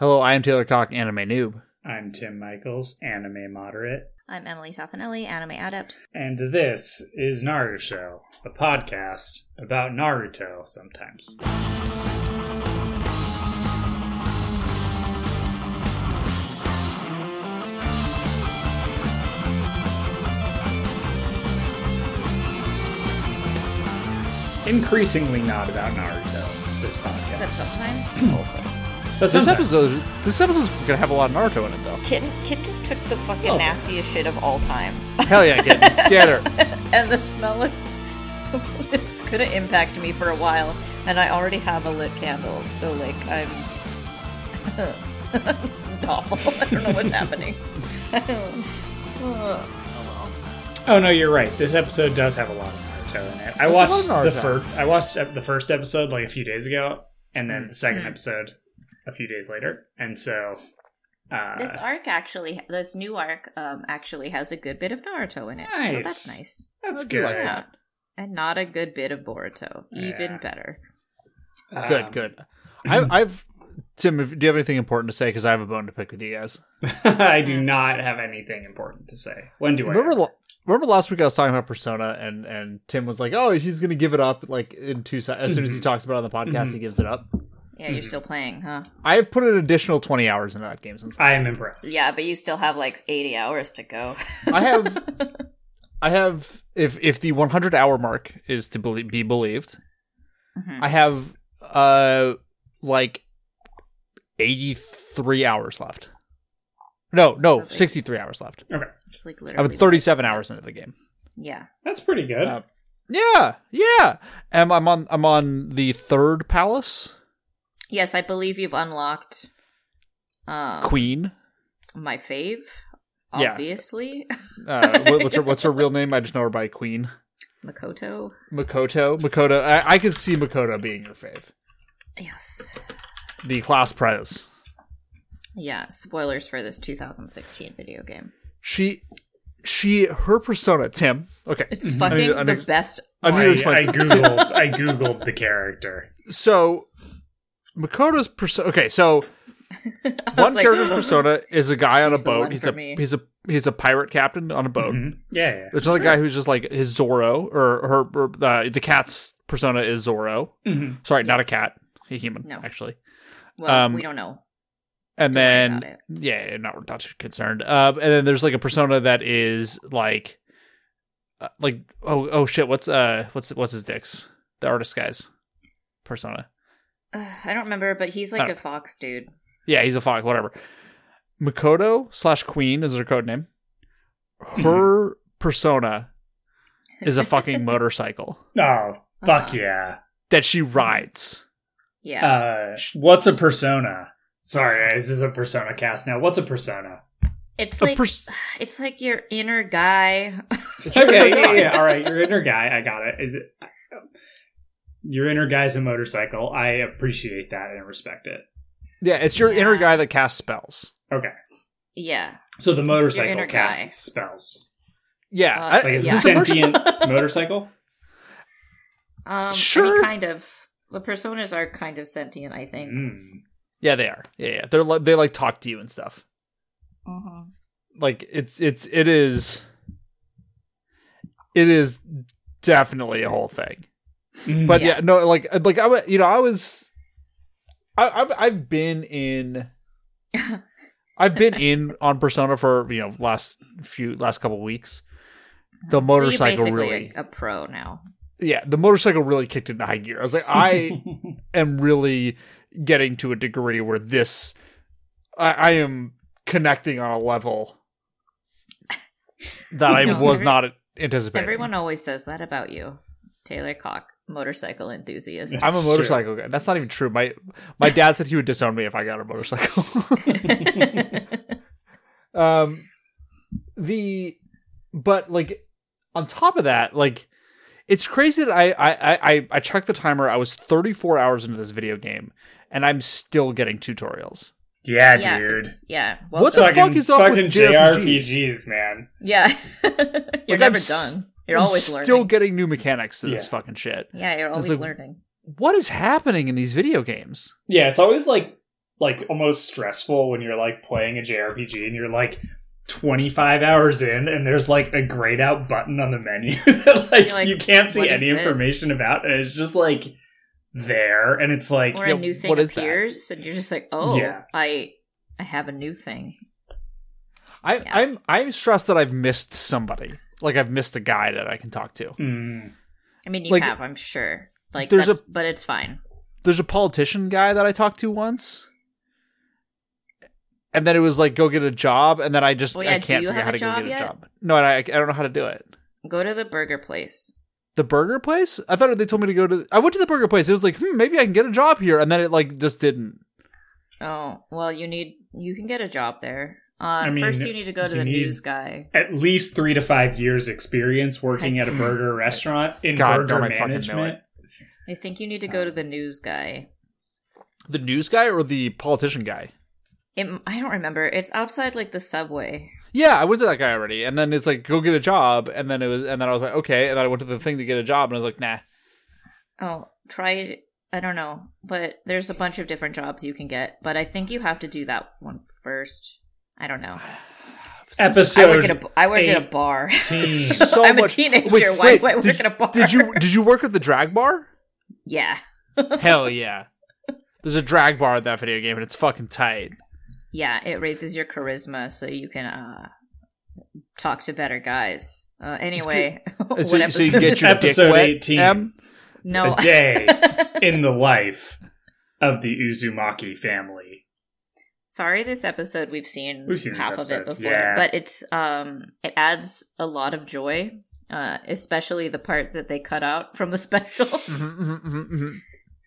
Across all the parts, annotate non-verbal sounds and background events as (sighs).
Hello, I am Taylor Cock, anime noob. I'm Tim Michaels, anime moderate, I'm Emily Toffanelli, anime adept. and this is Naruto, Show, a podcast about Naruto sometimes. Increasingly not about Naruto, this podcast. But sometimes (clears throat) also. But This sometimes. episode, this episode's gonna have a lot of Naruto in it, though. Kid, Kid just took the fucking Oh. nastiest shit of all time. (laughs) Hell yeah, get, get her. (laughs) and the smell is (laughs) it's gonna impact me for a while. And I already have a lit candle, so like I'm it's awful. I don't know what's happening. oh Oh no, you're right. This episode does have a lot of Naruto in it. I There's a watched of the Naruto. first. I watched ep- the first episode like a few days ago, and then the second Mhm. episode a few days later. And so, uh. This arc actually, this new arc, um, actually has a good bit of Naruto in it. So that's Nice. nice. that's I do like good. And not a good bit of Boruto. Even Yeah. better. Good, Um, good. I, (laughs) I've Tim. Do you have anything important to say? Because I have a bone to pick with you guys. (laughs) I do not have anything important to say. When do I? Remember, ever? la- remember last week I was talking about Persona, and and Tim was like, "Oh, he's gonna give it up." Like in two se- as soon as he Mhm. talks about it on the podcast, he gives it up. Yeah, you're Mhm. still playing, huh? I have put an additional twenty hours into that game since. I am impressed. Yeah, but you still have like 80 hours to go. I have, (laughs) I have. If if the one hundred hour mark is to belie- be believed, Mhm. I have uh like 83 hours left. No, no, Perfect. 63 hours left. Okay, It's like literally. I'm the 37 next hours into the game. Yeah. that's pretty good. Uh, Yeah, yeah. And I'm on I'm on the third palace, Yes, I believe you've unlocked um, Queen. my fave. Yeah. Obviously, Uh, what- what's her what's her real name? I just know her by Queen. Makoto. Makoto. Makoto. I, I could see Makoto being your fave. Yes. The class prize. Yeah. Spoilers for this 2016 video game. She she her persona, Tim. Okay. It's Mhm. fucking I need- I the best. I need I, I googled. I (laughs) googled the character. So Makoto's persona. Okay, so (laughs) one like, character's persona (laughs) is a guy on a boat. He's a me. he's a he's a pirate captain on a boat. Mhm. Yeah, yeah. There's another guy who's just like his Zoro, or her. Or, uh, the cat's persona is Zoro. Mhm. Sorry, not a cat, a human, No. actually. Well, um, we don't know. And Don't then about it. yeah, not not too concerned. Uh, and then there's like a persona that is like, uh, like oh oh shit, what's uh what's what's his dicks? The artist guy's persona. Ugh, (sighs) I don't remember, but he's like Uh, a fox dude. Yeah, he's a fox, whatever. Makoto slash Queen is her code name. Her persona is a fucking (laughs) motorcycle Oh, fuck Uh-huh. yeah. that she rides. Yeah. Uh, what's a persona? Sorry, guys, this is a persona cast now. What's a persona? it's A like pers- (sighs) it's like your inner guy. okay, (laughs) yeah, yeah. All right, your inner guy. I got it. Is it your inner guy's a motorcycle? I appreciate that and respect it. yeah, it's your inner guy that casts spells. Okay, yeah. so the motorcycle inner casts guy. spells. Yeah, Uh, Like it's Yeah. a sentient (laughs) motorcycle. Um, I Sure. mean, kind of. The personas are kind of sentient, I think. Mm. yeah, they are. Yeah, yeah, they're like they like talk to you and stuff. Mhm. Like it's it's it is it is definitely a whole thing. Mm. But yeah, Yeah. no, like like I wa- you know I was I I've, I've been in (laughs) I've been in on Persona for you know last few last couple weeks. The So you're motorcycle basically really, a, a pro now. yeah, the motorcycle really kicked into high gear. I was like, I (laughs) am really getting to a degree where this, I, I am connecting on a level that (laughs) I No, was every- not anticipating. Everyone always says that about you, Taylor Cock, motorcycle enthusiast. I'm a That's motorcycle guy. That's not even true. My my dad said he would disown me if I got a motorcycle. (laughs) um, the but like on top of that, like it's crazy that I I I I- I checked the timer. I was 34 hours into this video game, and I'm still getting tutorials. yeah, yeah, dude. it's- yeah. What the welcome. fuck is up with fucking JRPGs? JRPGs, man? Yeah, (laughs) you're Like, I'm never s- done. You're I'm always still learning. getting new mechanics to this fucking shit. yeah, you're always like- learning. What is happening in these video games? Yeah, it's always like like almost stressful when you're like playing a JRPG and you're like 25 hours in and there's like a grayed out button on the menu (laughs) that like, You're like, you can't see "What is any this?" information about and it's just like there and it's like or a new thing what is that? appears and you're just like oh Yeah. i i have a new thing I, Yeah. I'm I'm stressed that I've missed somebody. Like I've missed a guy that I can talk to. mm, i mean you Like, have i'm sure like there's there's a- but it's fine There's a politician guy that I talked to once. And then it was like go get a job, and then I just Well, yeah, I can't figure out how to go get yet? a job. No, I I don't know how to do it. go to the burger place The burger place? I thought they told me to go to. I went to the burger place. It was like, hmm, maybe I can get a job here, and then it like just didn't. oh well you need you can get a job there uh mean, first you need to go to the news guy. at least three to five years experience working at a (laughs) burger restaurant in God, burger don't I fucking know management. I think you need to go to the news guy. The news guy or the politician guy? it, i don't remember. It's outside like the subway. Yeah, I went to that guy already, and then it's like go get a job, and then it was, and then I was like, okay, and then I went to the thing to get a job, and I was like, nah. oh try it i don't know but there's a bunch of different jobs you can get but i think you have to do that one first i don't know (sighs) I episode work at a I worked at a bar. (laughs) So I'm much- a teenager. Wait, Why wait, do I work did- at a bar? Did you did you work at the drag bar? (laughs) Yeah. (laughs) Hell yeah. There's a drag bar in that video game, and it's fucking tight. Yeah, it raises your charisma so you can uh talk to better guys. Uh anyway, what So, so you can get your dick Episode wet. 18. Em? no a day in the life of the Uzumaki family. Sorry this episode we've seen, We've seen half of it before, yeah. but it's um it adds a lot of joy. Uh, especially the part that they cut out from the (laughs) special. Mhm, mhm, mhm,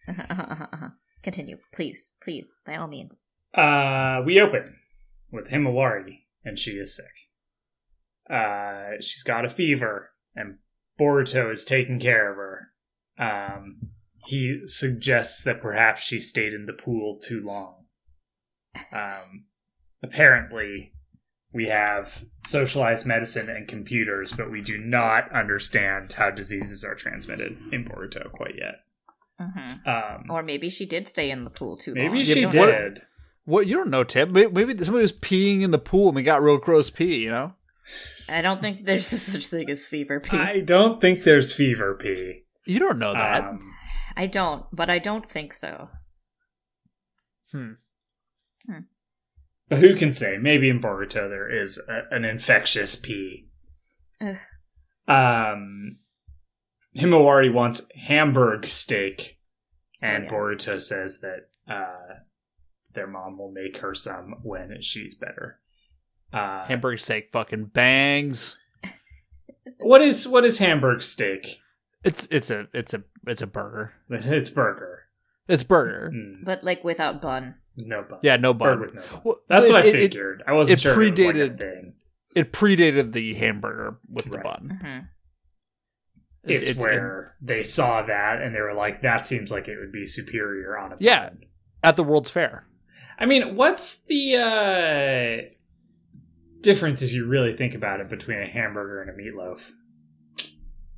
mhm. (laughs) Continue, please, please, by all means. Uh, we open with Himawari, and she is sick. Uh, she's got a fever, and Boruto is taking care of her. Um, he suggests that perhaps she stayed in the pool too long. Um, apparently, we have socialized medicine and computers, but we do not understand how diseases are transmitted in Boruto quite yet. hmm Um, Or maybe she did stay in the pool too long. maybe she but what- did. What you don't know, Tim? Maybe somebody was peeing in the pool and they got real gross pee. You know? I don't think there's a (laughs) such thing as fever pee. I don't think there's fever pee. You don't know that. Um, I don't, but I don't think so. hmm. But who can say? Maybe in Boruto there is a, an infectious pee. Ugh. Um, Himawari wants Hamburg steak, and Oh, yeah. Boruto says that uh, their mom will make her some when she's better. Uh, Hamburger steak fucking bangs. what is what is Hamburg steak? It's it's a it's a it's a burger. (laughs) It's burger. It's burger. Mm, But like without bun. No bun. Yeah, no Or bun. with no bun. Well, That's what I it- it- figured. I wasn't it sure if it was like predated- thing. It predated the hamburger with the Right. bun. hmm it's, where they saw that and they were like, "That seems like it would be superior on a bun. Yeah. bun." at the World's Fair. I mean, what's the uh, difference if you really think about it between a hamburger and a meatloaf?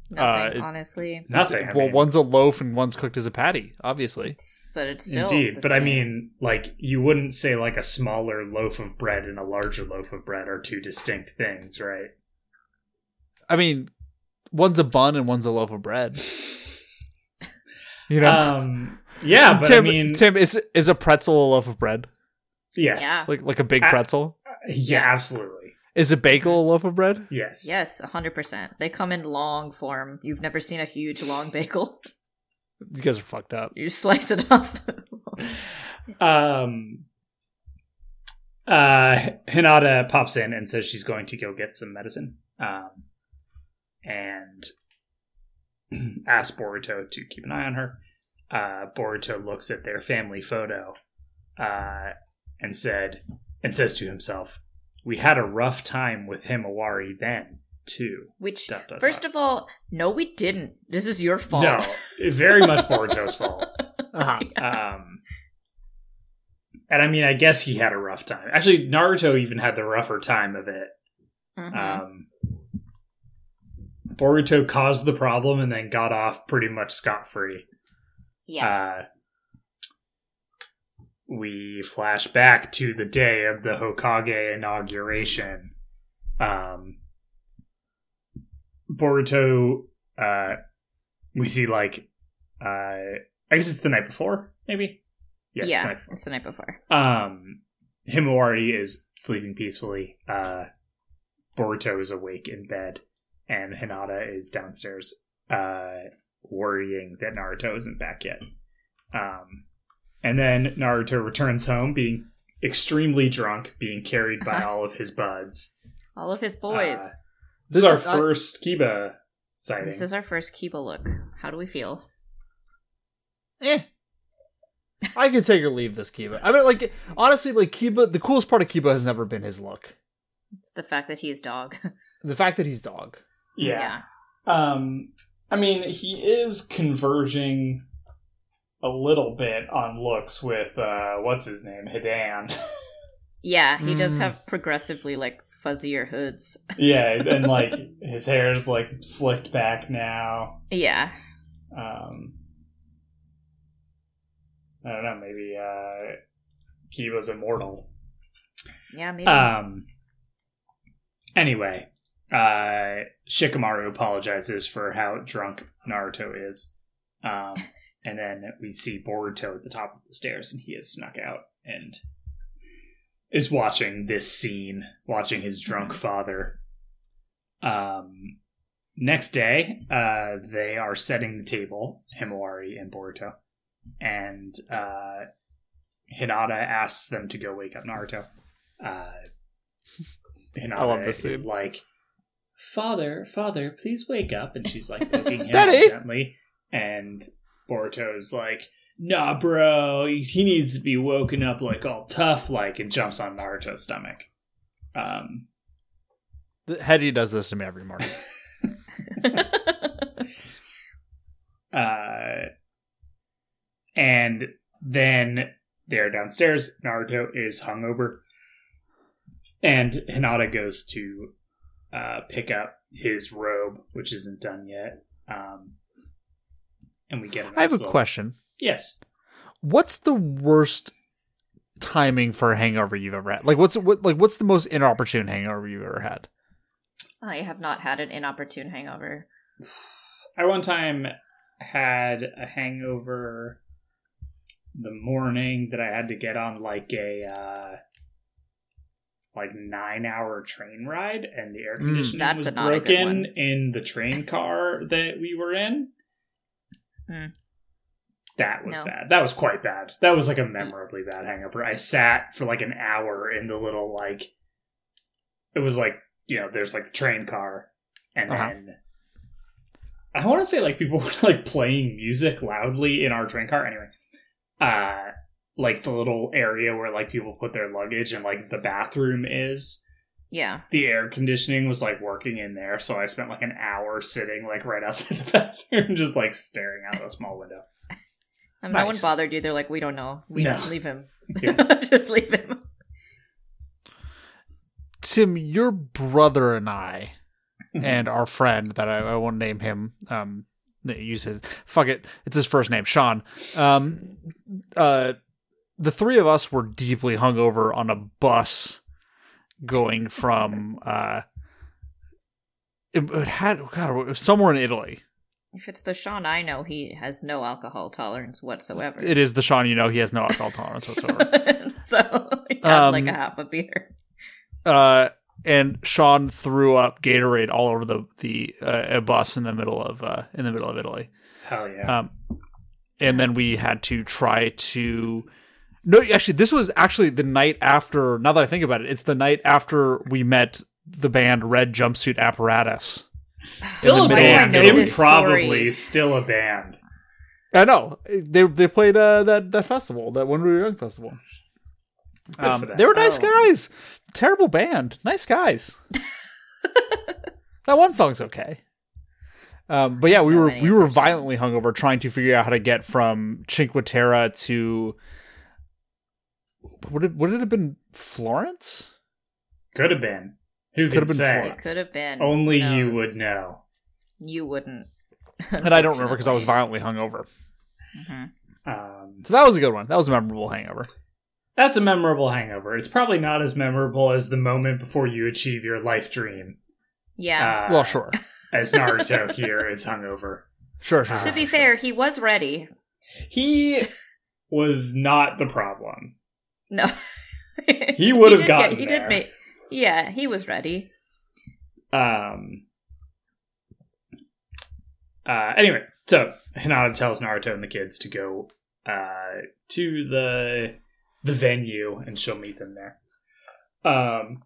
Nothing, it- honestly. Nothing. I well, mean, one's a loaf and one's cooked as a patty. Obviously, But it's still indeed, the but I mean, like you wouldn't say like a smaller loaf of bread and a larger loaf of bread are two distinct things, right? I mean, one's a bun and one's a loaf of bread. You know, Um, yeah, but Tim. I mean, Tim is is a pretzel a loaf of bread? yes, Yeah. Like like a big I- pretzel? yeah, absolutely, Is a bagel a loaf of bread? yes, Yes, hundred percent. They come in long form. You've never seen a huge long bagel. You guys are fucked up. You slice it off. Um, uh, Hinata pops in and says she's going to go get some medicine. Um, and (clears throat) asks Boruto to keep an eye on her. Uh, Boruto looks at their family photo, uh, and said, and says to himself, "We had a rough time with Himawari then too." Which, Dot, dot, first dot. of all, no, we didn't. This is your fault. No, very much (laughs) Boruto's fault. Uh-huh. Um, and I mean, I guess he had a rough time. Actually, Naruto even had the rougher time of it. Mhm. Um, Boruto caused the problem and then got off pretty much scot free. yeah. Uh, we flash back to the day of the Hokage inauguration. Um, Boruto, uh, we see like, uh, I guess it's the night before, maybe. Yes, yeah, the it's the night before. Um, Himawari is sleeping peacefully. Uh, Boruto is awake in bed, and Hinata is downstairs, uh, worrying that Naruto isn't back yet. Um, and then Naruto returns home, being extremely drunk, being carried by (laughs) all of his buds. All of his boys. Uh, this, This is our is- first Kiba sighting. this is our first Kiba look. How do we feel? Eh. I can take or leave this Kiba. I mean, like honestly, like Kiba. The coolest part of Kiba has never been his look. It's the fact that he's dog. (laughs) The fact that he's dog. yeah. Um, I mean, he is converging a little bit on looks with uh, what's his name, Hidan. (laughs) Yeah, he does Mm. have progressively like fuzzier hoods. yeah, and (laughs) like his hair is like slicked back now. Yeah. Um, I don't know. Maybe uh, Kiba's immortal. Yeah, maybe. Um. Anyway, uh, Shikamaru apologizes for how drunk Naruto is. Um, (laughs) and then we see Boruto at the top of the stairs, and he has snuck out and is watching this scene, watching his drunk father. Um, next day, uh, they are setting the table, Himawari and Boruto, and uh, Hinata asks them to go wake up Naruto. Uh, Hinata I love this is scene. like, "Father, father, please wake up," and she's like (laughs) poking him Daddy! gently, and Boruto is like, "Nah, bro, he needs to be woken up like all tough, like," and jumps on Naruto's stomach. Um, The- Hetty does this to me every morning. (laughs) (laughs) uh, and then they're downstairs. Naruto is hungover, and Hinata goes to uh, pick up his robe, which isn't done yet. Um, and we get. I have a little- question. Yes. What's the worst timing for a hangover you've ever had? Like, what's what? Like, what's the most inopportune hangover you've ever had? I have not had an inopportune hangover. (sighs) I one time had a hangover the morning that I had to get on like a uh like nine hour train ride and the air Mm. conditioning That's was a not a good broken in the train car that we were in. Hmm. That was No. bad. That was quite bad. That was like a memorably bad hangover. I sat for like an hour in the little like it was like, you know, there's like the train car and Uh-huh. then I want to say like people (laughs) were like playing music loudly in our train car. Anyway, uh, like the little area where like people put their luggage and like the bathroom is. Yeah. The air conditioning was like working in there, so I spent like an hour sitting like right outside (laughs) the bathroom, just like staring out the small window. And no one bothered you. They're like, we don't know. We No. leave him. (laughs) Yeah. (laughs) Just leave him. Tim, your brother and I, Mm-hmm. and our friend that I, I won't name him, um, use his fuck it, it's his first name, Sean. Um, uh, the three of us were deeply hungover on a bus going from uh, it, it had God, it was somewhere in Italy. If it's the Sean I know, he has no alcohol tolerance whatsoever. It is the Sean you know. He has no alcohol tolerance whatsoever. (laughs) so he had like Um, a half a beer. uh, and Sean threw up Gatorade all over the the uh, a bus in the middle of uh, in the middle of Italy. Hell yeah! Um, and then we had to try to. No, actually, this was actually the night after. Now that I think about it, it's the night after we met the band Red Jumpsuit Apparatus. Still, a band. why do I know of story? Still a band. I know they they played uh, that that festival, that When We Were Young festival. Um, they were nice Oh. guys. Terrible band, nice guys. (laughs) that one song's okay. Um, but yeah, we were many we of were violently hungover trying to figure out how to get from Cinque Terre to would it would it have been Florence? Could have been. Who Could could have been say? Florence. It could have been. Only Who you would know. You wouldn't. (laughs) And I don't remember because I was violently hungover. Mhm. Um, So that was a good one. That was a memorable hangover. That's a memorable hangover. It's probably not as memorable as the moment before you achieve your life dream. Yeah. Uh, well, sure, (laughs) As Naruto (laughs) here is hungover. sure, sure. to be sure. fair, he was ready. He was not the problem. No. (laughs) He would have gotten he there. did make Yeah, he was ready. Um. Uh, anyway, so Hinata tells Naruto and the kids to go uh, to the the venue, and she'll meet them there. Um,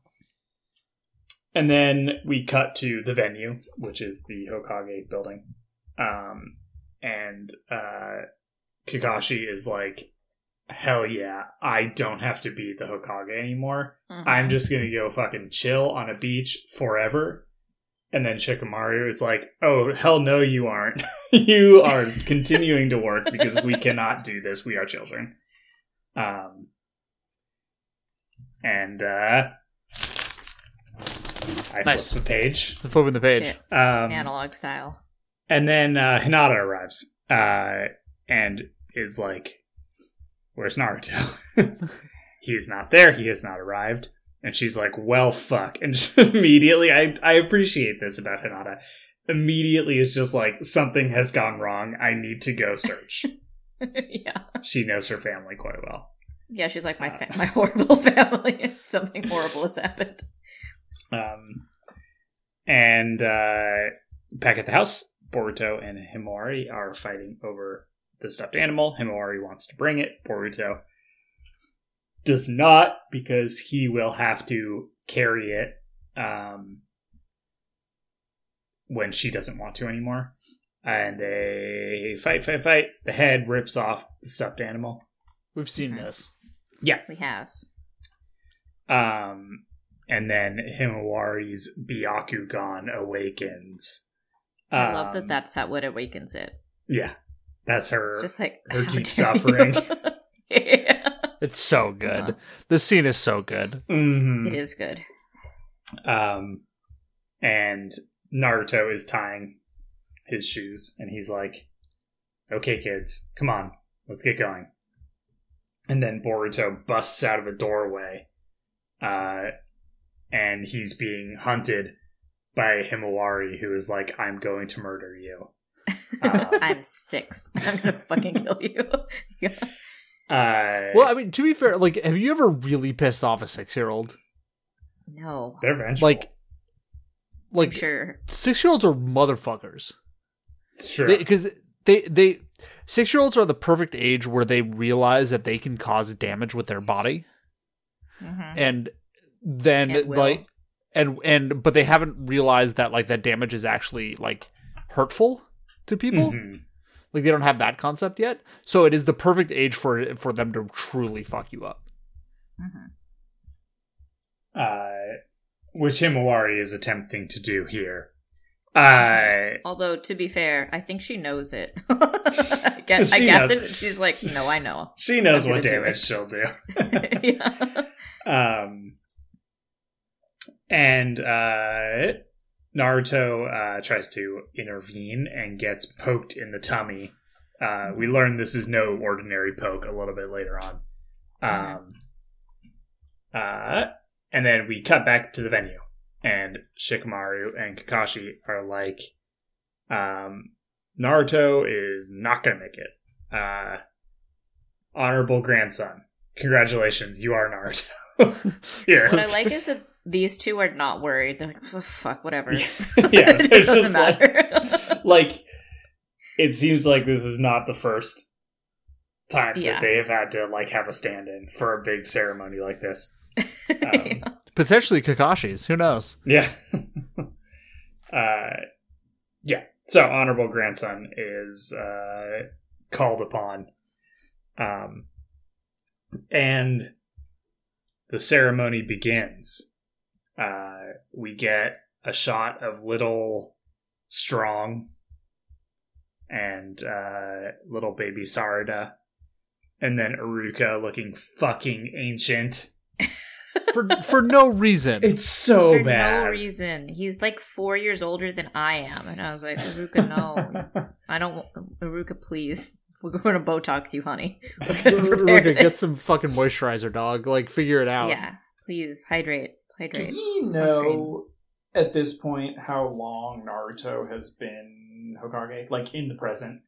and then we cut to the venue, which is the Hokage building. Um, and uh, Kakashi is like, "Hell yeah, I don't have to be the Hokage anymore." Mhm. I'm just gonna go fucking chill on a beach forever. And then Shikamaru is like, oh, hell no, you aren't. (laughs) you are continuing to work because we (laughs) cannot do this. We are children. Um, and, uh, I Nice. flip the page. The flip flipping the page. Um, analog style. and then uh, Hinata arrives uh, and is like, Where's Naruto? (laughs) He's not there. He has not arrived. And she's like, Well, fuck. And (laughs) just immediately, I, I appreciate this about Hinata. Immediately, it's just like, Something has gone wrong. I need to go search. (laughs) yeah. she knows her family quite well. Yeah, she's like my Uh. my horrible family. Something horrible has happened. Um, and uh, back at the house, Boruto and Himawari are fighting over the stuffed animal. Himawari wants to bring it. Boruto does not because he will have to carry it um, when she doesn't want to anymore. And they fight, fight, fight. The head rips off the stuffed animal. We've seen Mhm. this. Yeah. We have. Um, and then Himawari's Byakugan awakens. I love that Um, that's how what awakens it. Yeah, that's her. It's just like her how deep suffering. (laughs) yeah. It's so good. Uh-huh. This scene is so good. Mhm. It is good. Um, and Naruto is tying his shoes, and he's like, "Okay, kids, come on, let's get going." And then Boruto busts out of a doorway, uh, and he's being hunted by Himawari, who is like, "I'm going to murder you." Um, (laughs) I'm six. (laughs) I'm gonna fucking kill you. (laughs) yeah. Uh, Well, I mean, to be fair, like, have you ever really pissed off a six-year-old? No. they're vengeful. Like, I'm like sure. six-year-olds are motherfuckers. it's true. because they, they six year olds are the perfect age where they realize that they can cause damage with their body Mhm. and then And like and and but they haven't realized that like that damage is actually like hurtful to people Mhm. like they don't have that concept yet so it is the perfect age for for them to truly fuck you up Mhm. uh, which Himawari is attempting to do here. Uh, Although to be fair, I think she knows it. (laughs) I (laughs) get, I She get knows. that she's like, no, I know. (laughs) she knows what gonna do damage it. she'll do. yeah. um, and uh, Naruto uh, tries to intervene and gets poked in the tummy. Uh, we learn this is no ordinary poke a little bit later on. Um, uh, and then we cut back to the venue, and Shikamaru and Kakashi are like, um, Naruto is not going to make it. Uh, honorable grandson. Congratulations, you are Naruto. (laughs) Here. What I like is that these two are not worried. They're like, "Oh, fuck, whatever. Yeah, (laughs) (laughs) it doesn't just like- matter. (laughs) like it seems like this is not the first time Yeah. that they have had to like have a stand-in for a big ceremony like this. Um, potentially kakashi's who knows Yeah. uh yeah. So honorable grandson is uh called upon. Um and the ceremony begins. Uh we get a shot of little strong and uh little baby Sarada and then Iruka looking fucking ancient. (laughs) for for no reason It's so bad. For bad. no reason. He's like four years older than I am. And I was like, Iruka, no. (laughs) I don't, Iruka, please. We're going to Botox you, honey. (laughs) We're We're gonna prepare gonna get some fucking moisturizer, dog. Like, figure it out. Yeah, please hydrate, Do hydrate. we know at this point how long Naruto has been Hokage? Like in the present?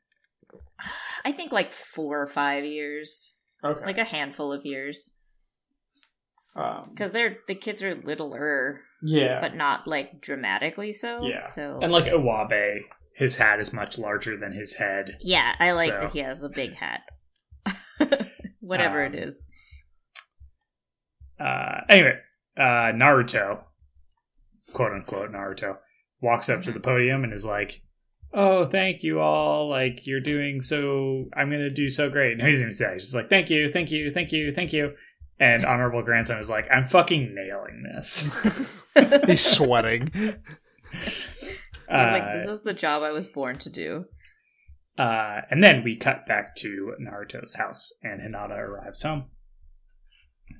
I think like four or five years, Okay. like a handful of years, um, because they're the kids are littler, yeah. but not like dramatically so. Yeah. So and like Iwabe, his hat is much larger than his head. yeah, I like So- that he has a big hat. (laughs) Whatever Um, it is. Uh, anyway, uh, Naruto, quote unquote Naruto, walks up to the podium and is like, "Oh, thank you all! Like you're doing so. I'm gonna do so great." And he doesn't even say. He's just like, "Thank you, thank you, thank you, thank you." And honorable grandson is like, "I'm fucking nailing this." (laughs) He's (laughs) sweating. I'm like Uh, this is the job I was born to do. Uh, and then we cut back to Naruto's house, and Hinata arrives home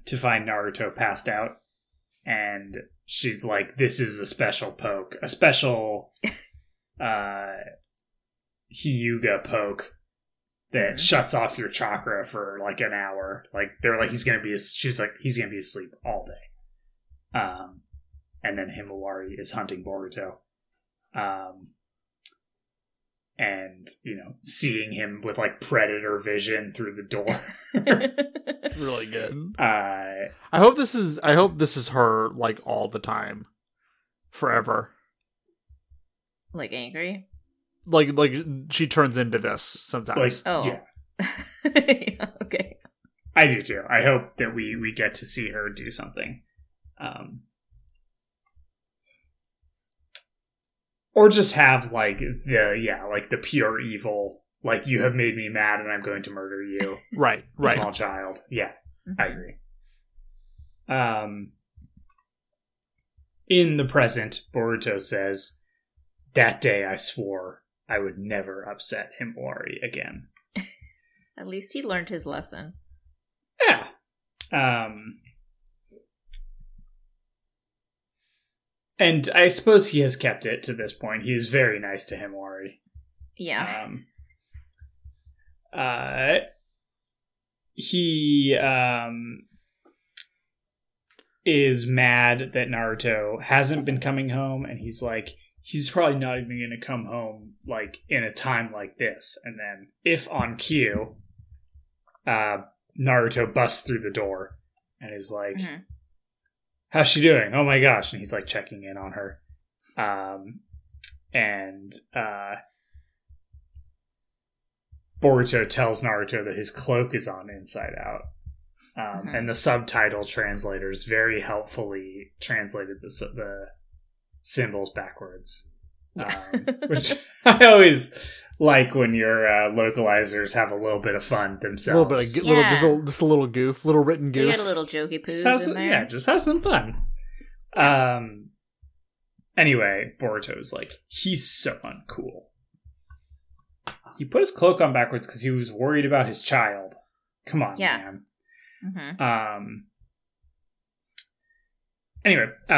to find Naruto passed out. And she's like, This is a special poke, a special (laughs) uh, Hyuga poke that Mhm. shuts off your chakra for like an hour. Like, they're like, He's gonna be, she's like, He's gonna be asleep all day. Um, and then Himawari is hunting Boruto. Um, and you know seeing him with like predator vision through the door (laughs) It's really good. uh I hope this is. I hope this is her like all the time, forever. like angry. Like like she turns into this like sometimes. Oh. yeah Yeah, (laughs) okay. i do too i hope that we we get to see her do something um or just have like the yeah like the pure evil like you have made me mad and i'm going to murder you (laughs) right, right. small child yeah I agree. Um, in the present, Boruto says, "That day I swore I would never upset Himawari again." (laughs) At least he learned his lesson. Yeah. Um, and I suppose he has kept it to this point. He is very nice to Himawari. Yeah. Um, uh, he um, is mad that Naruto hasn't been coming home, and he's like, he's probably not even going to come home like in a time like this. And then, if on cue, uh, Naruto busts through the door and is like, Mhm. "How's she doing? Oh my gosh!" And he's like checking in on her. Um, and uh, Boruto tells Naruto that his cloak is on inside out. Um, Mhm. And the subtitle translators very helpfully translated the, the symbols backwards. Yeah. Um, which (laughs) (laughs) I always like when your uh, localizers have a little bit of fun A themselves. little bit of g- little, just a, Yeah. just a little goof, little written You goof. get a little jokey Just poos have in some- there. Yeah, just have some fun. Um. Anyway, Boruto's like he's so uncool. He put his cloak on backwards because he was worried about his child. Come on, Yeah. man. hmm Um. Anyway, uh,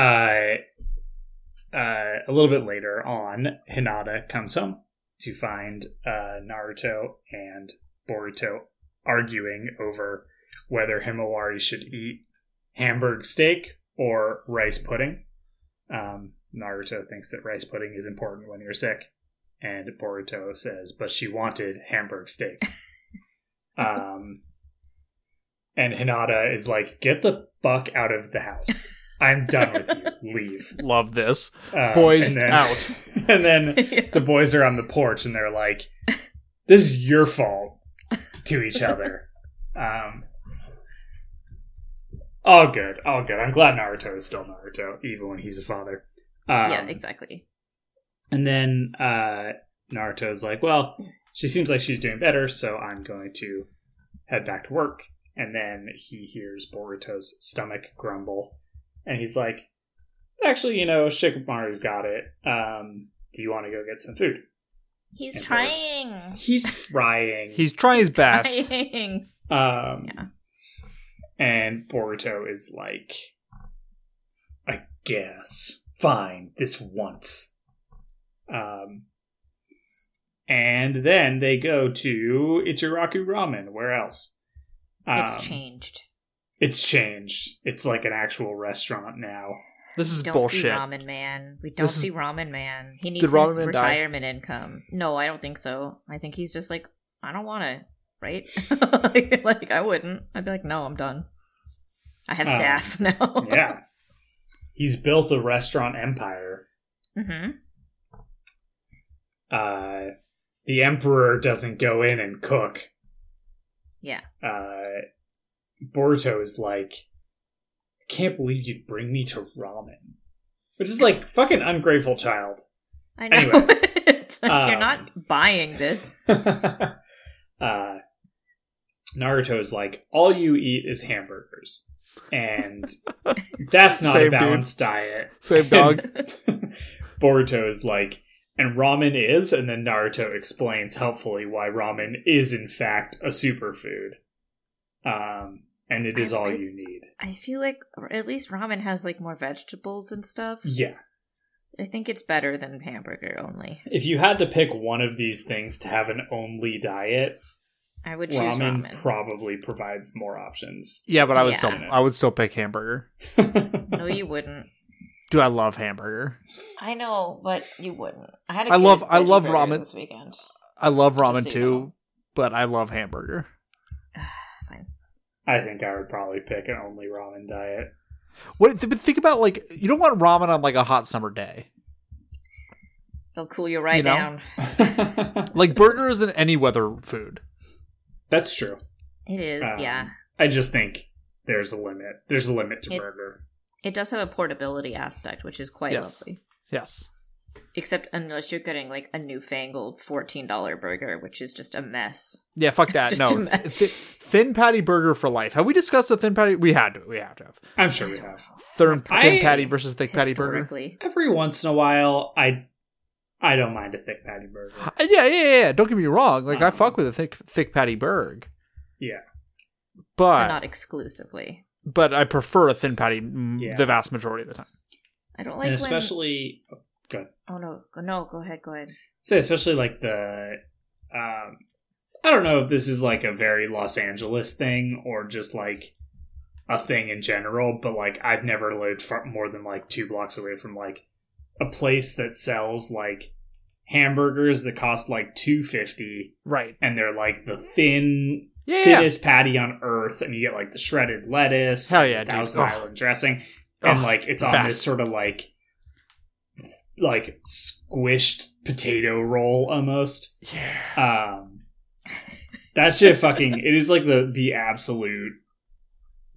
uh, a little bit later on, Hinata comes home to find uh, Naruto and Boruto arguing over whether Himawari should eat hamburg steak or rice pudding. Um, Naruto thinks that rice pudding is important when you're sick, and Boruto says, but she wanted hamburg steak. (laughs) um, and Hinata is like, "Get the fuck out of the house. (laughs) I'm done with you. Leave." (laughs) Love this. Um, Boys, and then, out. (laughs) And then the boys are on the porch, and they're like, "This is your fault." To each other. Um, all good, all good. I'm glad Naruto is still Naruto, even when he's a father. Um, yeah, exactly. and then uh, Naruto's like, well, she seems like she's doing better, so I'm going to head back to work. And then he hears Boruto's stomach grumble, and he's like, actually, you know, Shikamaru's got it. Um, do you want to go get some food? He's And trying. He's (laughs) trying. He's trying his best. Trying. um, Yeah. And Boruto is like, I guess. Fine, this once. Um, and then they go to Ichiraku Ramen. Where else? It's Um, changed. It's changed. It's like an actual restaurant now. This is don't bullshit. see Ramen Man. We don't This is- see Ramen Man. He needs Did his Ramen Man die? retirement income. No, I don't think so. I think he's just like, I don't want to, right? like, (laughs) like, I wouldn't. I'd be like, no, I'm done. I have Um, staff (laughs) now. Yeah. He's built a restaurant empire. hmm Uh, the emperor doesn't go in and cook. Yeah. Uh, Boruto is like, I can't believe you'd bring me to ramen. Which is like fucking ungrateful child. I know. Anyway. (laughs) it's like, you're Um, not buying this. (laughs) uh, Naruto is like, all you eat is hamburgers. And that's not Same a dude. balanced diet. Same dog. (laughs) Boruto is like, and ramen is, and then Naruto explains helpfully why ramen is in fact a superfood. Um, and it is all you need. I feel like at least ramen has like more vegetables and stuff. Yeah. I think it's better than hamburger only. If you had to pick one of these things to have an only diet, I would choose ramen, ramen. probably provides more options. yeah, but I would Yeah. still I would still pick hamburger. (laughs) no, you wouldn't. Dude, I love hamburger. I know, but you wouldn't. I had. a I love- I love ramen. this weekend. I love ramen too, but I love hamburger. (sighs) Fine. I think I would probably pick an only ramen diet. What? But think about like you don't want ramen on like a hot summer day. They'll cool you right You know? down. (laughs) Like burger isn't any weather food. That's true. It is, Um, yeah. I just think there's a limit. There's a limit to It- burger. It does have a portability aspect, which is quite Yes. lovely. Yes. Except unless you're getting like a newfangled fourteen dollar burger, which is just a mess. Yeah, fuck (laughs) It's that. just No, a mess. Thi- thin patty burger for life. Have we discussed a thin patty? We had to. We have to have I'm sure we have. thin, I- thin patty versus thick patty burger. Every once in a while, I I don't mind a thick patty burger. Uh, Yeah, yeah, yeah, yeah. Don't get me wrong. Like I Um, fuck with a thick thick patty burger. Yeah. but but not exclusively. but I prefer a thin patty mm, Yeah. the vast majority of the time. I don't like and when- especially oh. Oh no, go- no, go ahead, go ahead. So especially like the um I don't know if this is like a very Los Angeles thing or just like a thing in general, but like I've never lived far more than like two blocks away from like a place that sells like hamburgers that cost like two fifty Right. and they're like the thin Yeah. yeah. thinnest patty on earth and you get like the shredded lettuce Hell and yeah, the dude. Thousand Ugh. Island dressing and Ugh, like it's on best. this sort of like like squished potato roll almost Yeah. um that shit fucking it is like the the absolute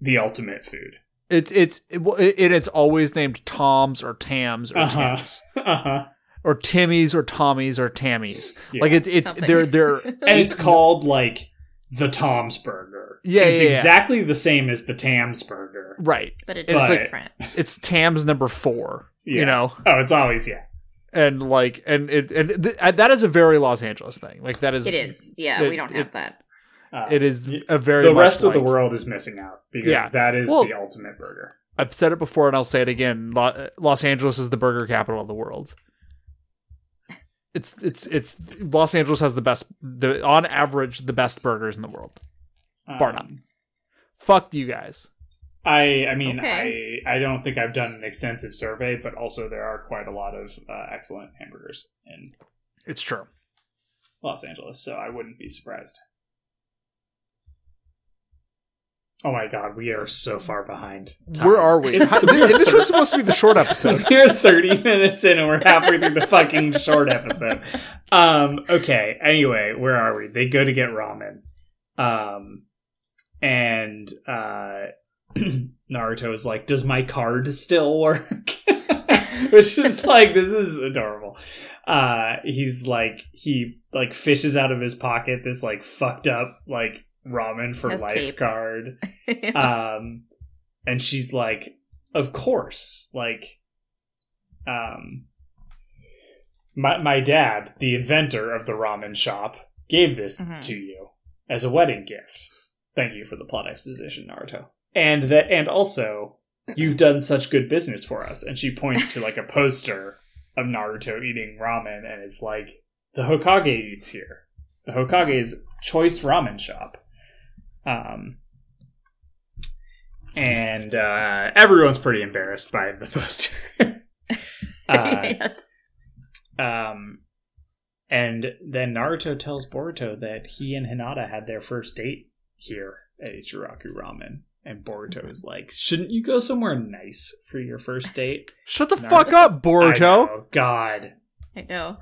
the ultimate food It's it's it, it, it's always named Tom's or Tams or Uh-huh. Tims uh-huh or Timmy's or Tommy's or Tammy's. Yeah. Like it's it's Something. they're they're (laughs) and it's called like the Tom's burger Yeah, it's yeah, yeah. exactly the same as the Tam's burger right. but it's But- different. It's Tam's number four. Yeah. You know, oh it's always yeah and like and it and th- that is a very Los Angeles thing. Like that is It is. Yeah, it- we don't it- have that. Uh, it is a very the much rest of the world is missing out because Yeah. that is Well- the ultimate burger I've said it before and I'll say it again. Los Angeles is the burger capital of the world. It's it's it's Los Angeles has the best the on average the best burgers in the world. Bar none. Um, Fuck you guys. I I mean Okay. I I don't think I've done an extensive survey, but also there are quite a lot of uh, excellent hamburgers in It's true. Los Angeles, so I wouldn't be surprised. Oh my god, we are so far behind. time. Where are we? How- this was supposed to be the short episode. (laughs) We're 30 minutes in and we're halfway through the fucking short episode. Um, okay, anyway, where are we? They go to get ramen. Um, and, uh, (clears throat) Naruto is like, does my card still work? (laughs) (laughs) Which is like, this is adorable. Uh, he's like, he like fishes out of his pocket this like fucked up like ramen for life tape. card (laughs) um and she's like of course like um my my dad the inventor of the ramen shop gave this Mhm. to you as a wedding gift thank you for the plot exposition naruto and that and also you've done such good business for us and she points to like a (laughs) poster of naruto eating ramen and it's like the Hokage eats here. The Hokage's choice ramen shop. Um, and uh, everyone's pretty embarrassed by the (laughs) poster. (laughs) uh, yes. um, and then Naruto tells Boruto that he and Hinata had their first date here at Ichiraku Ramen. And Boruto is like, shouldn't you go somewhere nice for your first date? Shut the Naruto- fuck up, I Boruto. know, God. I know.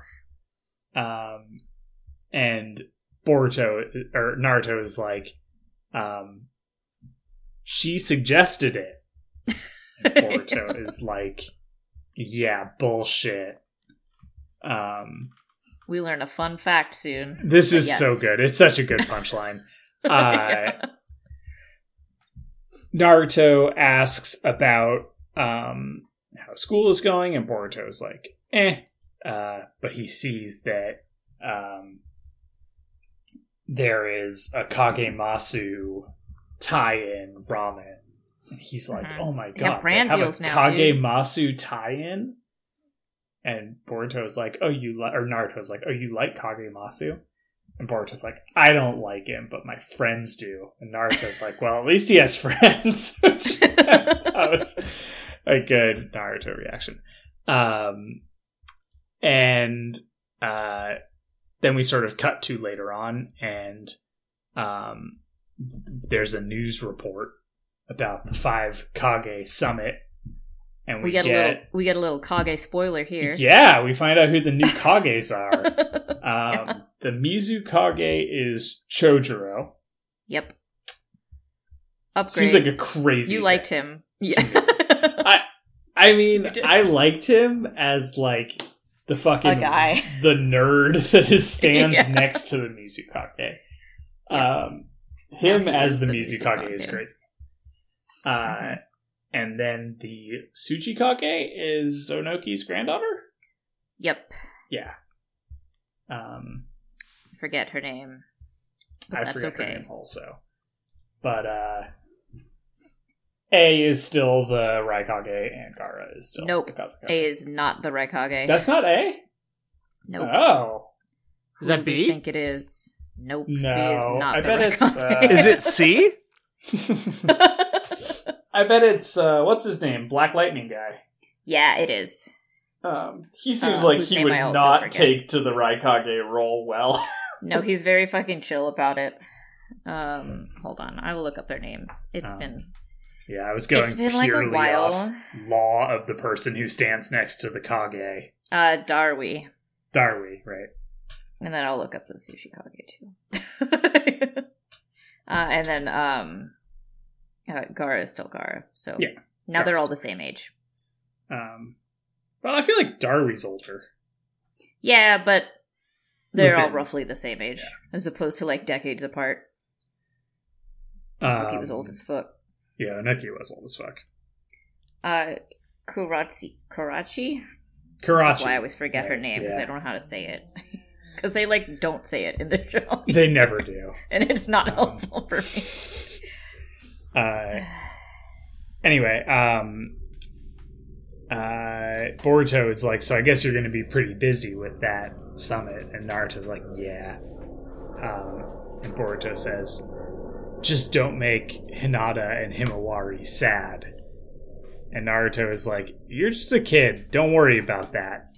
Um, and Boruto or Naruto is like, um, she suggested it. And Boruto (laughs) is like, yeah, bullshit. Um, We learn a fun fact soon. this is Yes. so good. It's such a good punchline. (laughs) Uh, Yeah. Naruto asks about um, how school is going, and Boruto's like, eh. Uh, but he sees that um, there is a Kagemasa tie-in ramen. And he's like, Mhm. oh my god, brand they have deals a now, dude." Kagemasa tie-in? And Boruto's like, oh, you like, or Naruto's like, oh, you like Kagemasa? And Boruto's like, I don't like him, but my friends do. And Naruto's like, well, at least he has (laughs) friends. (laughs) That was a good Naruto reaction. Um, and uh, then we sort of cut to later on, and um, there's a news report about the Five Kage Summit, and we, we get, get, a little we get a little Kage spoiler here. yeah, we find out who the new Kages are. (laughs) Um, the Mizukage is Chojuro. yep. Upgrade. Seems like a crazy. you liked him. Yeah. I mean, I liked him as like the fucking A guy. the nerd (laughs) that is stands Yeah. next to the Mizukage. Yeah. Um, him he as the, the Mizukage is crazy. Uh, and then the Tsuchikage is Onoki's granddaughter. yep. Yeah. Um, Forget her name. But I that's forget her okay. name also, but uh, A is still the Raikage, and Gaara is still Nope. the Kazekage. A is not the Raikage. That's not A. nope. Oh Is that Who do you B? think it is? Nope. No, B is not I the bet it's, uh, Is it C? (laughs) I bet it's uh, what's his name, Black Lightning guy. yeah, it is. Um, he seems Uh, like he would not forget. take to the Raikage role well. (laughs) No, he's very fucking chill about it. Um, hold on, I will look up their names. It's Um, been yeah, I was going it's been like a while. off law of the person who stands next to the Kage. Uh, Darui, Darui, right? and then I'll look up the Sushi Kage too. (laughs) uh, and then um, uh, Gaara is still Gaara. So Yeah, now they're Gaara's all the same age. Um, well, I feel like Darui's older. Yeah, but they're all roughly the same age, as opposed to like decades apart. Um, was old as fuck. Yeah, Neki was old as fuck. Uh, Kurachi, Karachi. Karachi. That's why I always forget her name because yeah. I don't know how to say it. (laughs) Because they like don't say it in the (laughs) show, They never do. (laughs) and it's not Um, helpful for me. Uh, anyway, um, uh, Boruto is like, so I guess you're going to be pretty busy with that summit, and Naruto's like, yeah. Um, and Boruto says, just don't make Hinata and Himawari sad. And Naruto is like, you're just a kid. Don't worry about that.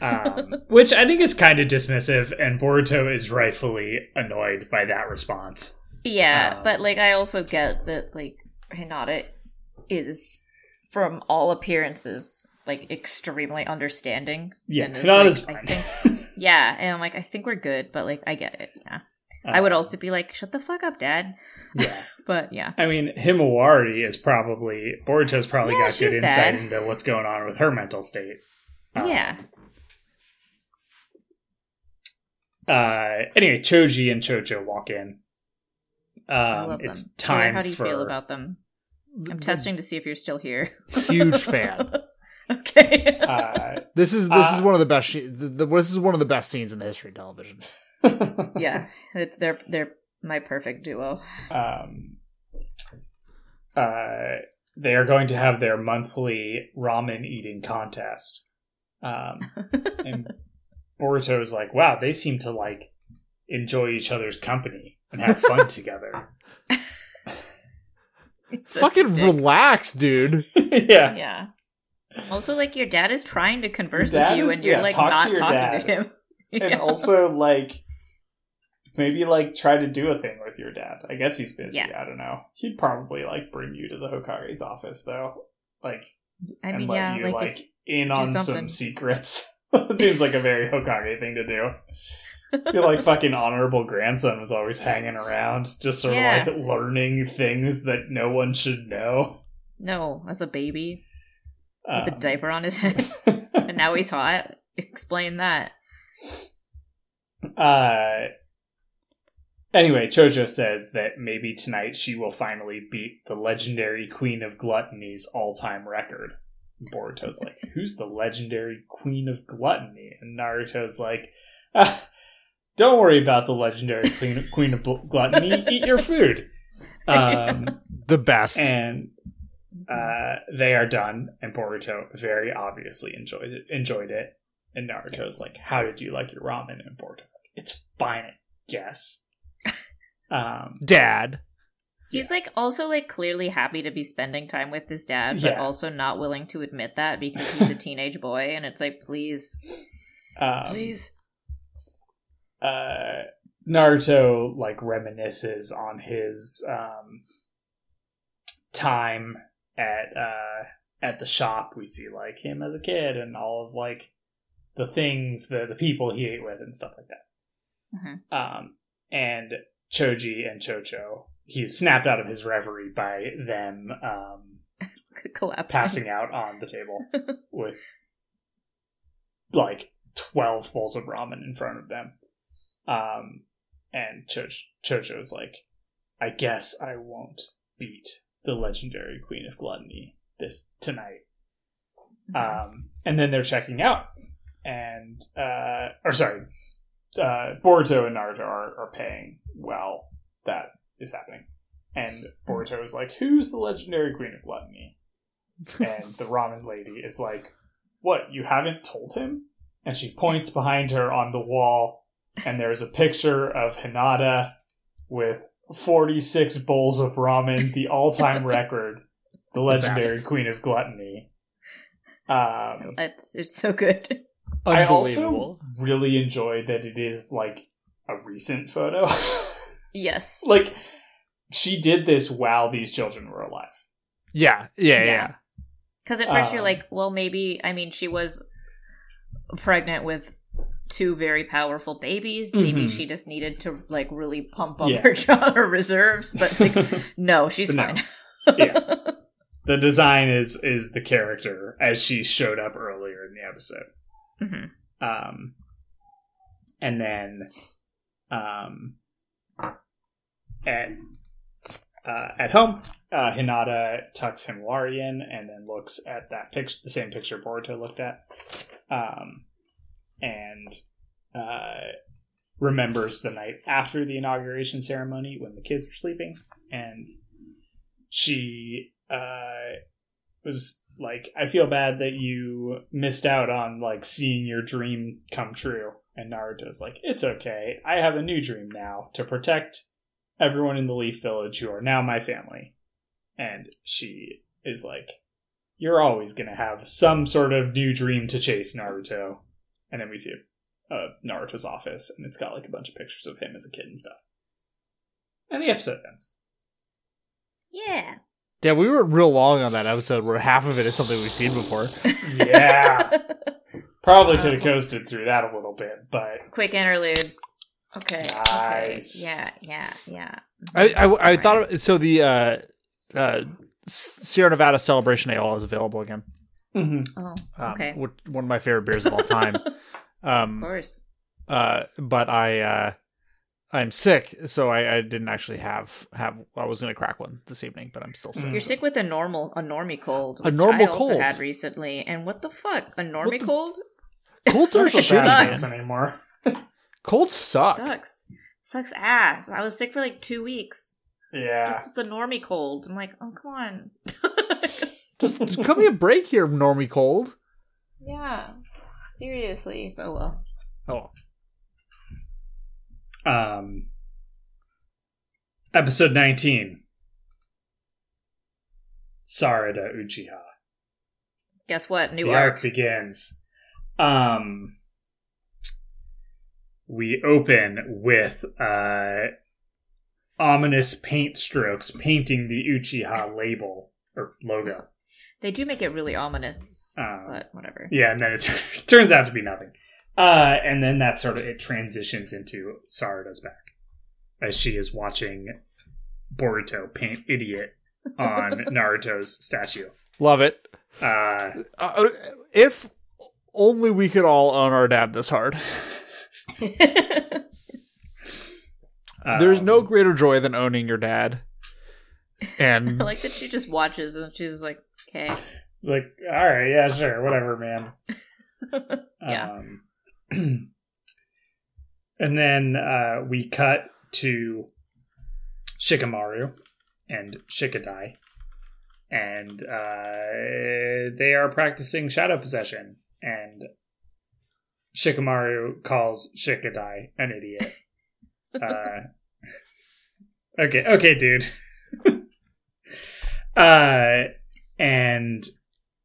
Um, (laughs) which I think is kind of dismissive, and Boruto is rightfully annoyed by that response. Yeah, Um, but like I also get that like Hinata is, from all appearances, like extremely understanding. Yeah, and is, like, I (laughs) think, yeah, and I'm like, I think we're good, but like I get it. Yeah, I would Um, also be like, shut the fuck up, dad. Yeah. (laughs) But yeah, I mean, Himawari is probably Boruto's probably Yeah, got good insight sad. into what's going on with her mental state. Um, yeah, Uh, anyway, Choji and Chocho walk in. Um, it's time how do you for. feel about them? I'm testing to see if you're still here. Huge (laughs) fan. okay. Uh, This is this is Uh, one of the best. sh- The, the, this is one of the best scenes in the history of television. (laughs) yeah, it's they're they're my perfect duo. um, uh, they are going to have their monthly ramen eating contest. Um, (laughs) and Boruto's like, wow, they seem to like enjoy each other's company and have fun together. It's Fucking dick. relax, dude. (laughs) yeah. Yeah. Also, like your dad is trying to converse with you, is- and you're yeah, like talk to not your talking dad. to him. (laughs) And Yeah. also like maybe like try to do a thing with your dad. I guess he's busy. Yeah. I don't know. He'd probably like bring you to the Hokage's office though. Like I and mean, let yeah, you like, like, in on something. some secrets. (laughs) seems like a very Hokage thing to do. I feel like fucking honorable grandson was always hanging around, just sort Yeah. of like learning things that no one should know. no, as a baby with a Um, diaper on his (laughs) head, and now he's hot. Explain that. uh, anyway, Chocho says that maybe tonight she will finally beat the legendary Queen of Gluttony's all-time record. Boruto's like, "Who's the legendary Queen of Gluttony?" And Naruto's like, ah, "Don't worry about the legendary Queen Queen of Gluttony. Eat your food." Um, The best. and uh, they are done, and Boruto very obviously enjoyed it. Enjoyed it, and Naruto's Yes. like, "How did you like your ramen?" And Boruto's like, "It's fine, I guess." (laughs) um, Dad. He's like also like clearly happy to be spending time with his dad, but Yeah. also not willing to admit that because he's a (laughs) teenage boy, and it's like, please, um, please. Uh, Naruto like reminisces on his um, time at uh, at the shop. We see like him as a kid and all of like the things, the the people he ate with, and stuff like that. Mhm. Um, and Choji and Chocho, he's snapped out of his reverie by them um, (laughs) Collapsing. passing out on the table (laughs) with like 12 bowls of ramen in front of them. Um, and Cho- Chocho's like, I guess I won't beat the legendary Queen of Gluttony this tonight. Um, and then they're checking out, and uh, or sorry, uh, Boruto and Naruto are, are paying while that is happening. And Boruto is like, "Who's the legendary Queen of Gluttony?" (laughs) And the ramen lady is like, "What? You haven't told him?" And she points behind her on the wall, and there's a picture of Hinata with 46 bowls of ramen, the all-time (laughs) record, the legendary best. Queen of Gluttony. Um, It's, it's so good. (laughs) I also really enjoy that it is like a recent photo. (laughs) Yes. like she did this while these children were alive. yeah, yeah, yeah. Yeah. Because at first you're Um, like, well, maybe, I mean, she was pregnant with two very powerful babies. Maybe Mhm. she just needed to, like, really pump up Yeah. her, (laughs) her reserves. But, like, (laughs) no, she's No. fine. Yeah. (laughs) The design is is the character as she showed up earlier in the episode. Mhm. Um, and then, um, at uh, at home, uh, Hinata tucks Himawari in and then looks at that picture, the same picture Boruto looked at, um, and uh, remembers the night after the inauguration ceremony when the kids were sleeping, and she uh, was like, "I feel bad that you missed out on like seeing your dream come true." And Naruto's like, "It's okay. I have a new dream now to protect everyone in the Leaf Village who are now my family." And she is like, "You're always gonna have some sort of new dream to chase, Naruto." And then we see uh, Naruto's office, and it's got like a bunch of pictures of him as a kid and stuff. And the episode ends. Yeah. Yeah, we were real long on that episode where half of it is something we've seen before. (laughs) Yeah. (laughs) Probably Um, could have coasted through that a little bit, but Quick interlude. Okay. Nice. Okay. Yeah, yeah, yeah. I I, I Alright. thought so. The uh, uh, Sierra Nevada Celebration Ale is available again. mm-hmm. Oh, Um, okay. which- one of my favorite beers of all time. (laughs) of um, course. uh, but I uh, I'm sick, so I, I didn't actually have have. I was gonna crack one this evening, but I'm still sick. You're so- sick with a normal, a normie cold. A which normal I also had recently. And what the fuck? A normie the- cold Colds are (laughs) That's what shitty. that man. is anymore. (laughs) Colds suck. sucks. Sucks ass. I was sick for like two weeks. Yeah. Just with the normie cold. I'm like, oh come on. (laughs) Just cut me a break here, Normie Cold. yeah. Seriously. Oh well. Oh, Um, episode 19 Sarada Uchiha. Guess what? New the arc. arc begins. Um, we open with uh, ominous paint strokes painting the Uchiha label or logo. They do make it really ominous, Um, but whatever. yeah, and then it (laughs) turns out to be nothing. Uh, and then that sort of it transitions into Sarada's back as she is watching Boruto paint idiot on (laughs) Naruto's statue. love it. Uh, Uh, if only we could all own our dad this hard. (laughs) There's no um, greater joy than owning your dad. And I like that she just watches and she's like, okay. It's like, all right, yeah, sure, whatever, man. (laughs) Yeah. Um, (clears throat) and then uh, we cut to Shikamaru and Shikadai, and uh, they are practicing shadow possession. And Shikamaru calls Shikadai an idiot. (laughs) uh, (laughs) okay, okay, dude. uh, and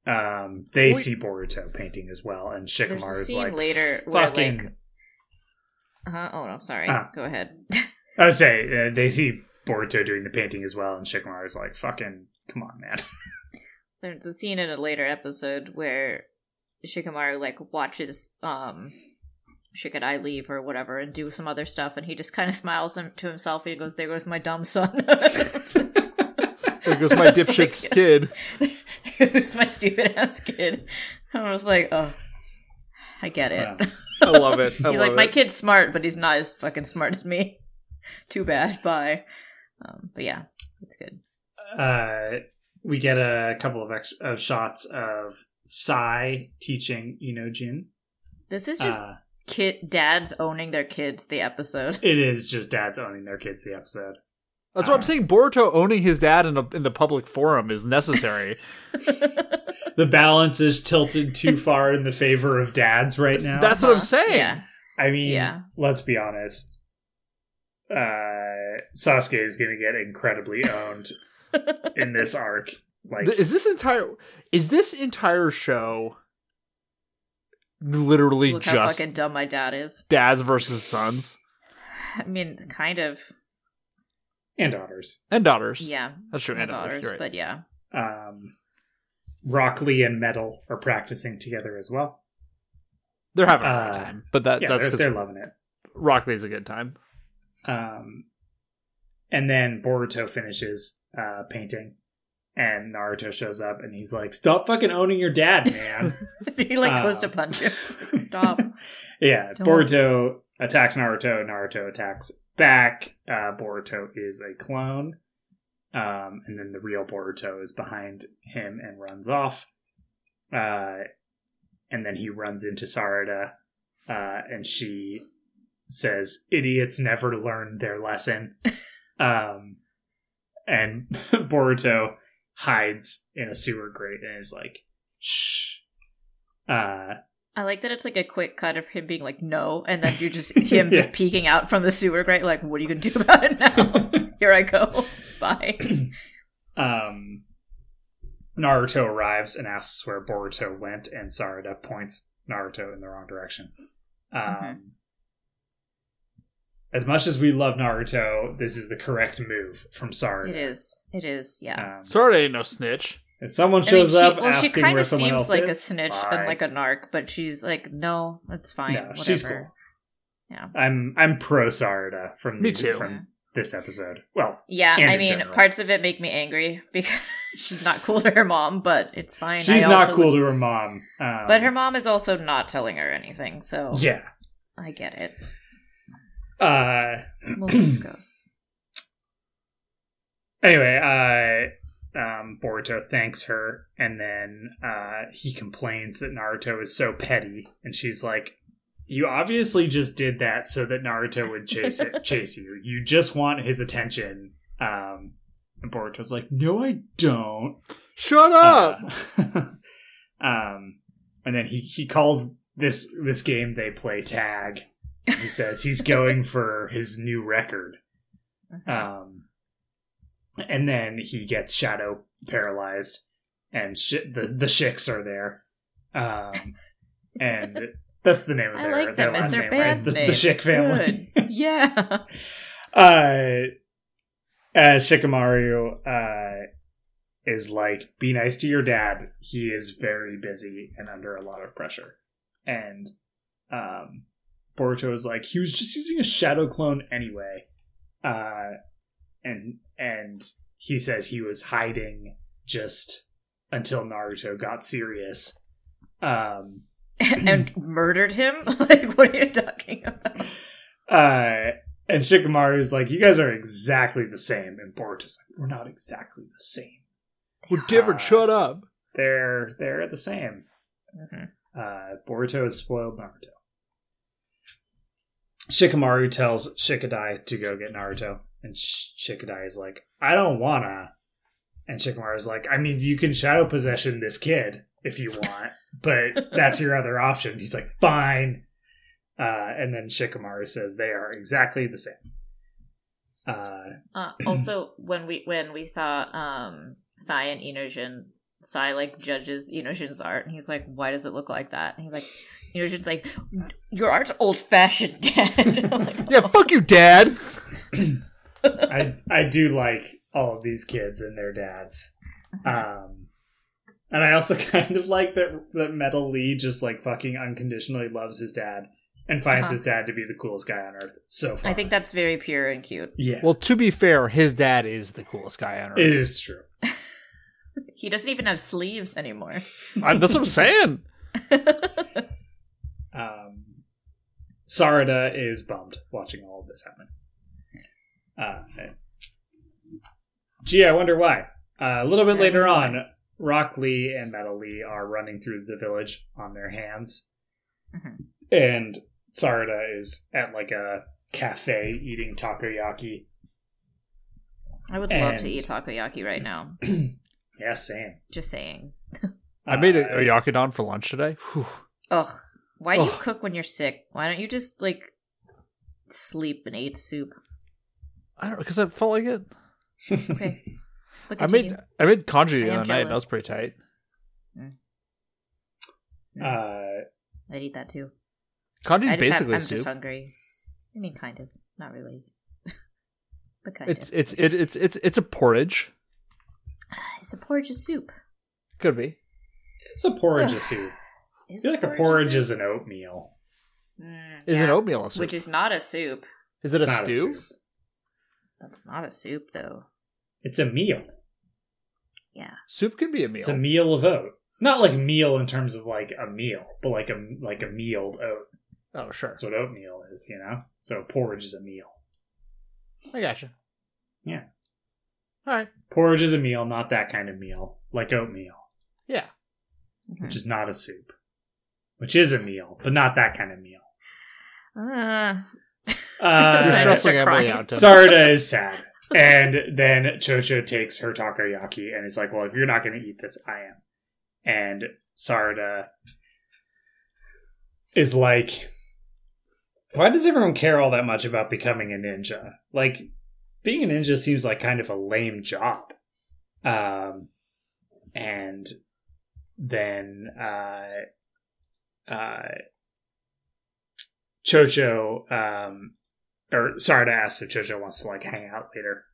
um, they Wait. see Boruto painting as well, and Shikamaru scene like, later where fucking. like, uh, oh no, sorry. Ah. Go ahead. (laughs) I would say uh, they see Boruto doing the painting as well, and Shikamaru is like, "Fucking, come on, man." (laughs) There's a scene in a later episode where Shikamaru like watches um Shikadai leave or whatever and do some other stuff, and he just kind of smiles to himself. And he goes, "There goes my dumb son." (laughs) there goes my dipshit's (laughs) kid. (laughs) It's my stupid ass kid. I was like, oh, I get it. Wow. I love it. I (laughs) he's love like, my kid's smart, but he's not as fucking smart as me. Too bad. Bye. Um, but yeah, it's good. uh, we get a couple of ex- of shots of Sai teaching Inojin. This is just Uh, kid dads owning their kids. The episode. it is just dads owning their kids. The episode. That's what I'm uh, saying. Boruto owning his dad in, a, in the public forum is necessary. (laughs) The balance is tilted too far in the favor of dads right now. That's what I'm saying. Yeah. I mean, Yeah. let's be honest. Uh, Sasuke is going to get incredibly owned (laughs) in this arc. Like, Is this entire is this entire show literally Look how just fucking dumb my dad is. dads versus sons I mean, kind of. And daughters. and daughters? Yeah. that's true. my And daughters. daughters, right. but yeah. Um, Rock Lee and Metal are practicing together as well. They're having a Uh, good time, but that yeah, that's they're, because they're loving it. Rock Lee's a good time. Um, and then Boruto finishes uh, painting, and Naruto shows up, and he's like, "Stop fucking owning your dad, man." (laughs) he like goes to Um, punch him. (laughs) Stop. yeah, Don't. Boruto attacks Naruto. Naruto attacks back. Uh, Boruto is a clone, um, and then the real Boruto is behind him and runs off. Uh, and then he runs into Sarada, uh, and she says, "Idiots never learn their lesson." (laughs) um, and (laughs) Boruto hides in a sewer grate and is like, "Shh." Uh, I like that it's like a quick cut of him being like no, and then you just (laughs) him Yeah. just peeking out from the sewer grate, like, what are you gonna do about it now? (laughs) Here I go. (laughs) Bye. (clears throat) um, Naruto arrives and asks where Boruto went, and Sarada points Naruto in the wrong direction. Um, Mhm. As much as we love Naruto, this is the correct move from Sarada. It is. It is. Yeah. Um, Sorry, ain't no snitch. If someone shows I mean, shows she, up well, she asking kind where of someone seems else like a snitch fine. and like a narc, but she's like, no, it's fine. No, whatever. she's cool. Yeah. I'm I'm pro Sarada from Me too. from this episode. Well, Yeah, I mean, general. parts of it make me angry because (laughs) she's not cool to her mom, but it's fine. she's I not cool would- to her mom, um, But her mom is also not telling her anything, so yeah. I get it. Uh, We'll discuss. (clears throat) Anyway, uh, um, Boruto thanks her, and then uh, he complains that Naruto is so petty, and she's like, "You obviously just did that so that Naruto would chase it, (laughs) chase you. You just want his attention." Um, and Boruto's like, "No, I don't." Shut up. Uh, (laughs) um, and then he he calls this this game they play tag. He says he's (laughs) going for his new record. Um, and then he gets shadow paralyzed, and sh- the the Shicks are there. Um, and that's the name of I their, like their them last name, right? The, the Schick family. Good. (laughs) yeah. uh, uh, Shikamaru uh, is like, be nice to your dad. He is very busy and under a lot of pressure. And um, Boruto is like, he was just using a shadow clone anyway. Uh, and and he says he was hiding just until Naruto got serious. Um, (laughs) and murdered him? (laughs) like, what are you talking about? Uh, and Shikamaru's like, you guys are exactly the same. And Boruto's like, we're not exactly the same. We're different. Uh, Shut up. They're they're the same. Mhm. Uh, Boruto has spoiled Naruto. Shikamaru tells Shikadai to go get Naruto, and Sh- Shikadai is like, I don't wanna. And Shikamaru is like, I mean, you can shadow possession this kid if you want, but (laughs) that's your other option. He's like, fine. Uh, and then Shikamaru says they are exactly the same. Uh, Uh, (clears throat) also, when we when we saw um Sai and Inojin, Sai like judges Inojin's art, and he's like, "Why does it look like that?" And he's like, Inojin's like, "Your art's old fashioned, (laughs) Dad." (laughs) I'm like, Yeah, fuck you, Dad. (clears throat) I I do like all of these kids and their dads. Um, and I also (laughs) kind of like that that Metal Lee just like fucking unconditionally loves his dad and finds Uh-huh. his dad to be the coolest guy on earth. So far. I think that's very pure and cute. yeah, Well, to be fair, his dad is the coolest guy on earth. it is true. (laughs) He doesn't even have sleeves anymore. I- that's what I'm saying. (laughs) Um, Sarada is bummed watching all of this happen. Uh, gee, I wonder why. Uh, a little bit later on, Rock Lee and Metal Lee are running through the village on their hands, Mhm. and Sarada is at like a cafe eating takoyaki. I would love to eat takoyaki right now. (clears throat) Yeah, same. Just saying. (laughs) I made a, Uh, a yakudon for lunch today. Whew. Ugh. Why do you cook when you're sick? Why don't you just like sleep and eat soup? I don't know, because I felt like it. Okay. (laughs) I made continue. I made congee the other night. That was pretty tight. uh, I'd eat that too. Congee's I just have, basically I'm soup. just hungry. I mean, kind of, not really, (laughs) but kind It's of. it's it, it's it's it's a porridge. (sighs) It's a porridge of soup. Could be. it's a porridge of soup. I Is feel like a porridge soup? is an oatmeal. Mm, Is yeah, an oatmeal a soup? which is not a soup. is it It's a not stew? soup. That's not a soup, though. It's a meal. Yeah. Soup can be a meal. It's a meal of oat. Not like meal in terms of like a meal, but like a like a mealed oat. oh sure, That's what oatmeal is, you know. So porridge is a meal. I gotcha. Yeah. All right. Porridge is a meal, not that kind of meal, like oatmeal, Yeah. Mhm. which is not a soup, which is a meal, but not that kind of meal. Uh, Uh, You're (laughs) stressing Emily out. Sarda is sad, and then Chocho takes her takoyaki and is like, "Well, if you're not going to eat this, I am." And Sarda is like, "Why does everyone care all that much about becoming a ninja? Like, being a ninja seems like kind of a lame job." Um, and then uh, uh, Chocho um, or Sarda asks if Chocho wants to like hang out later.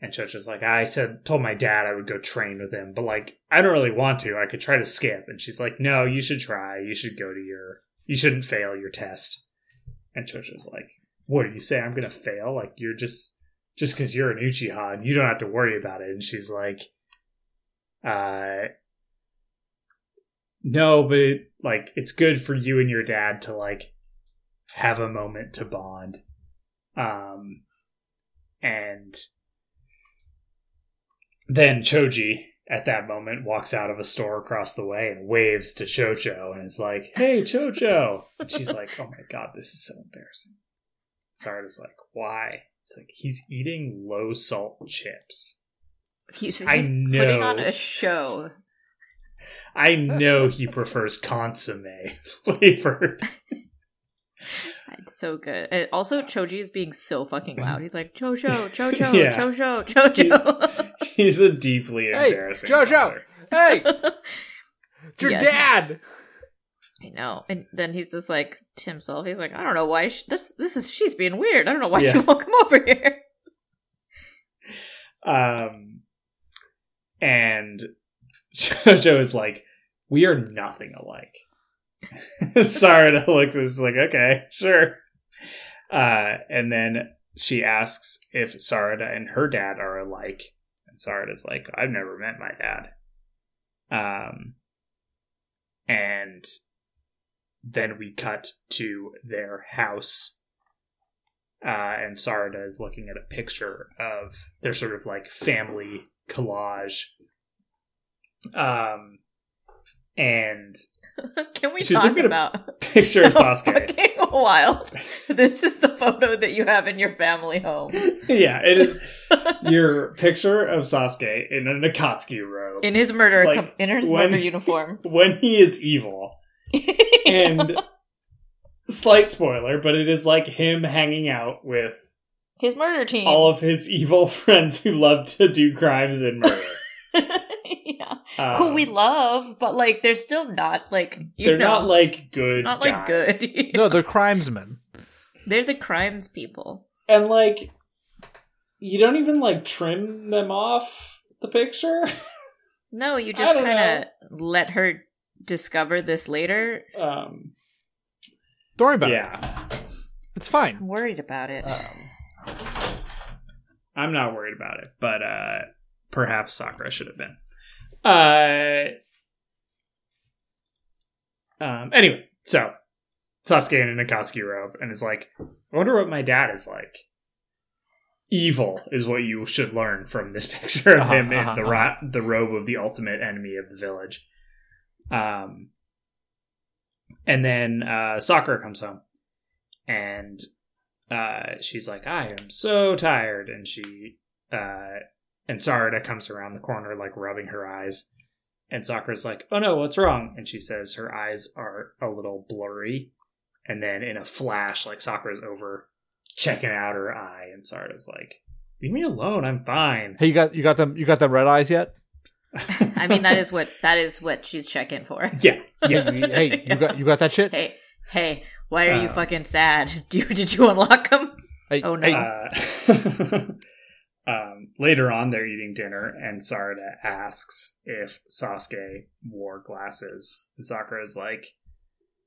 And Chocho's like, I said, told my dad I would go train with him, but like, I don't really want to. I could try to skip. And she's like, No, you should try. You should go to your, you shouldn't fail your test. And Chocho's like, What do you say? I'm gonna fail? Like, you're just, just because you're an Uchiha and you don't have to worry about it. And she's like, Uh, no, but it, like, it's good for you and your dad to like have a moment to bond. Um, and then Choji at that moment walks out of a store across the way and waves to Chocho and is like, "Hey, Chocho!" And she's like, "Oh my god, this is so embarrassing." Sarda's like, "Why?" It's like he's eating low salt chips. he's, he's I putting know. on a show. I know he prefers consomme (laughs) flavored. (laughs) It's so good. And also, Choji is being so fucking loud. He's like, Jojo, Jojo, (laughs) Yeah. Jojo, Jojo. (laughs) He's a deeply Hey, embarrassing. Jojo! father. Hey, it's (laughs) your Yes. dad. I know. And then he's just like to himself, he's like, I don't know why sh- this this is she's being weird. I don't know why Yeah. she won't come over here. Um, and Jojo is like, "We are nothing alike." (laughs) Sarada looks is like, "Okay, sure." Uh, and then she asks if Sarada and her dad are alike, and Sarada's like, "I've never met my dad." Um, and then we cut to their house uh, and Sarada is looking at a picture of their sort of like family collage. Um, and (laughs) Can we She's talk a about picture of (laughs) Sasuke. fucking wild? This is the photo that you have in your family home. (laughs) yeah, it is your picture of Sasuke in an Akatsuki robe in his murder Like, com- in his when- murder uniform. when he is evil. And slight spoiler, but it is like him hanging out with his murder team. all of his evil friends who love to do crimes and murder. (laughs) yeah. Um, Who we love, but like they're still not like you they're know, not like good. not like guys. good. No, they're crimesmen. (laughs) they're the crimes people. and like you don't even like trim them off the picture (laughs) No, you just kind of let her discover this later. um Don't worry about it. yeah It's fine. I'm worried about it. um i'm not worried about it but uh perhaps sakura should have been uh um anyway so sasuke in a akatsuki robe and is like i wonder what my dad is like evil is what you should learn from this (laughs) picture of Uh-huh, him in uh-huh, the uh-huh. the robe of the ultimate enemy of the village um and then uh sakura comes home and uh she's like i am so tired and she uh and sarada comes around the corner like rubbing her eyes and sakura's like oh no what's wrong and she says her eyes are a little blurry and then in a flash like sakura's over checking out her eye and sarada's like leave me alone i'm fine Hey, you got you got them you got them red eyes yet? (laughs) I mean, that is what that is what she's checking for. (laughs) yeah Yeah. hey, you got you got that shit? Hey, hey, why are you Uh, fucking sad? (laughs) Do you, did you unlock them? Hey, Oh, no. hey, Uh, um, later on, they're eating dinner, and Sarada asks if Sasuke wore glasses. And Sakura's like,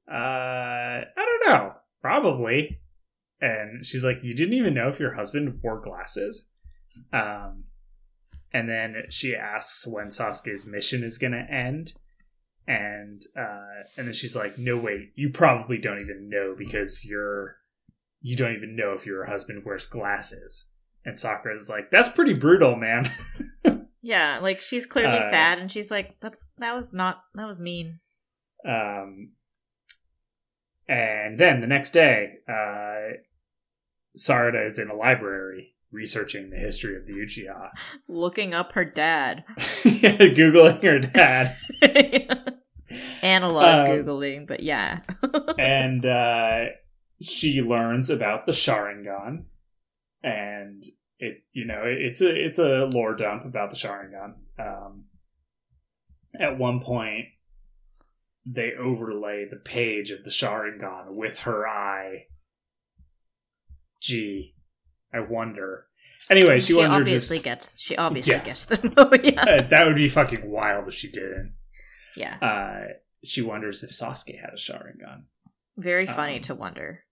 uh, I don't know. Probably. And she's like, You didn't even know if your husband wore glasses? Um, and then she asks when Sasuke's mission is going to end. And uh, and then she's like, "No, wait, you probably don't even know because you're you don't even know if your husband wears glasses. And Sakura's like, that's pretty brutal, man. (laughs) Yeah, like she's clearly Uh, sad, and she's like, "That's that was not that was mean." um, and then the next day, uh, Sarada is in a library researching the history of the Uchiha. (laughs) Looking up her dad. (laughs) yeah, Googling her dad. Analog Um, googling, but yeah. and uh, she learns about the Sharingan, and it you know it's a it's a lore dump about the Sharingan. Um, at one point, they overlay the page of the Sharingan with her eye. Gee, I wonder. Anyway, she, she wonders. obviously if, gets. She obviously Yeah. gets them. (laughs) Oh yeah, uh, that would be fucking wild if she didn't. yeah. Uh, she wonders if Sasuke had a Sharingan. Very funny um, to wonder.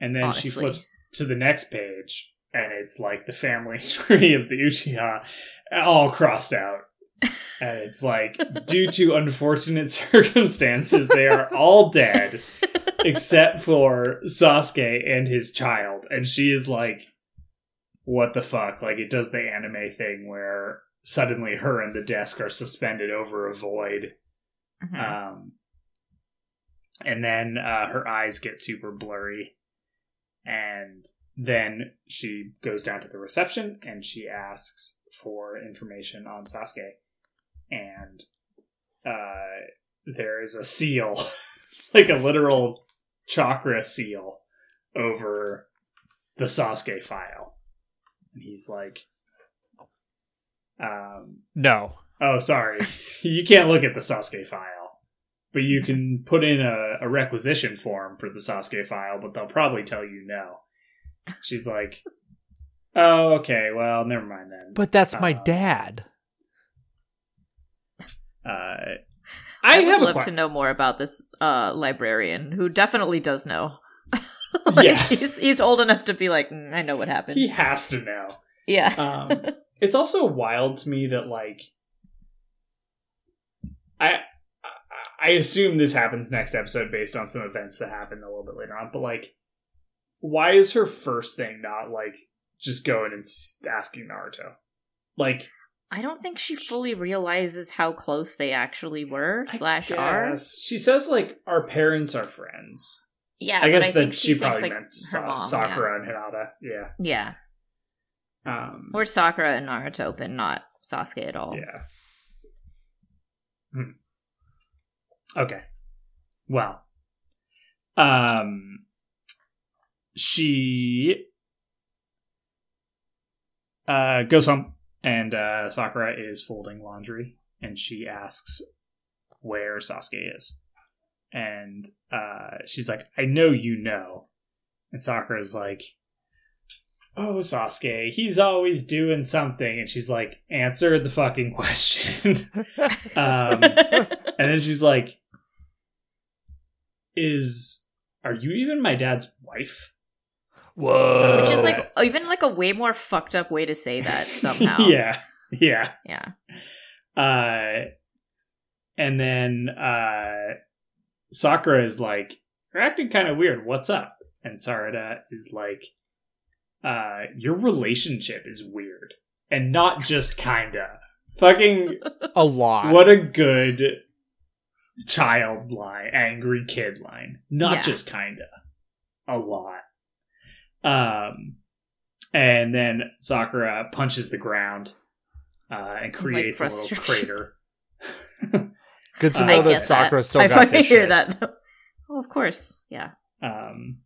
And then she flips to the next page, and it's like the family (laughs) tree of the Uchiha all crossed out. And it's like, due to unfortunate (laughs) circumstances, they are all dead except for Sasuke and his child. And she is like, what the fuck? Like, it does the anime thing where suddenly her and the desk are suspended over a void. Mhm. Um, and then uh, her eyes get super blurry. And then she goes down to the reception and she asks for information on Sasuke. And uh, there is a seal, (laughs) like a literal chakra seal, over the Sasuke file, and he's like, um, No. "Oh, sorry, (laughs) you can't look at the Sasuke file." But you can put in a, a requisition form for the Sasuke file, but they'll probably tell you no. She's like, "Oh, okay. Well, never mind then." But that's my Uh, dad. Uh, I, I, would have a love que- to know more about this uh, librarian who definitely does know. (laughs) like, Yeah. he's he's old enough to be like, "Mm, I know what happened. He has to know. yeah. Um, (laughs) it's also wild to me that like I I- I assume this happens next episode based on some events that happen a little bit later on, but like why is her first thing not like just going and asking Naruto? Like I don't think she fully realizes how close they actually were. Slash are. She says like our parents are friends. Yeah, I guess that she, thinks, probably like, meant Sa- mom, Sakura and Hinata. Yeah. Yeah. Um, Or Sakura and Naruto, but not Sasuke at all. Yeah. Hmm. Okay. Well. Um she uh goes home and uh Sakura is folding laundry and she asks where Sasuke is. And uh she's like, I know you know. And Sakura's like, Oh, Sasuke, he's always doing something. And she's like, Answer the fucking question. (laughs) um, and then she's like, Is are you even my dad's wife? Whoa. Which is like even like a way more fucked up way to say that (laughs) somehow. yeah. Yeah. Yeah. Uh and then uh Sakura is like, You're acting kind of weird. What's up? And Sarada is like, uh, your relationship is weird. And not just kinda. Fucking a lot. what a good child line, angry kid line. Not Yeah. just kinda. A lot. Um and then Sakura punches the ground uh, and creates a little crater. (laughs) Good to know I that get Sakura that. still I got fucking this hear shit. that. Though. Oh, of course. Yeah. Um,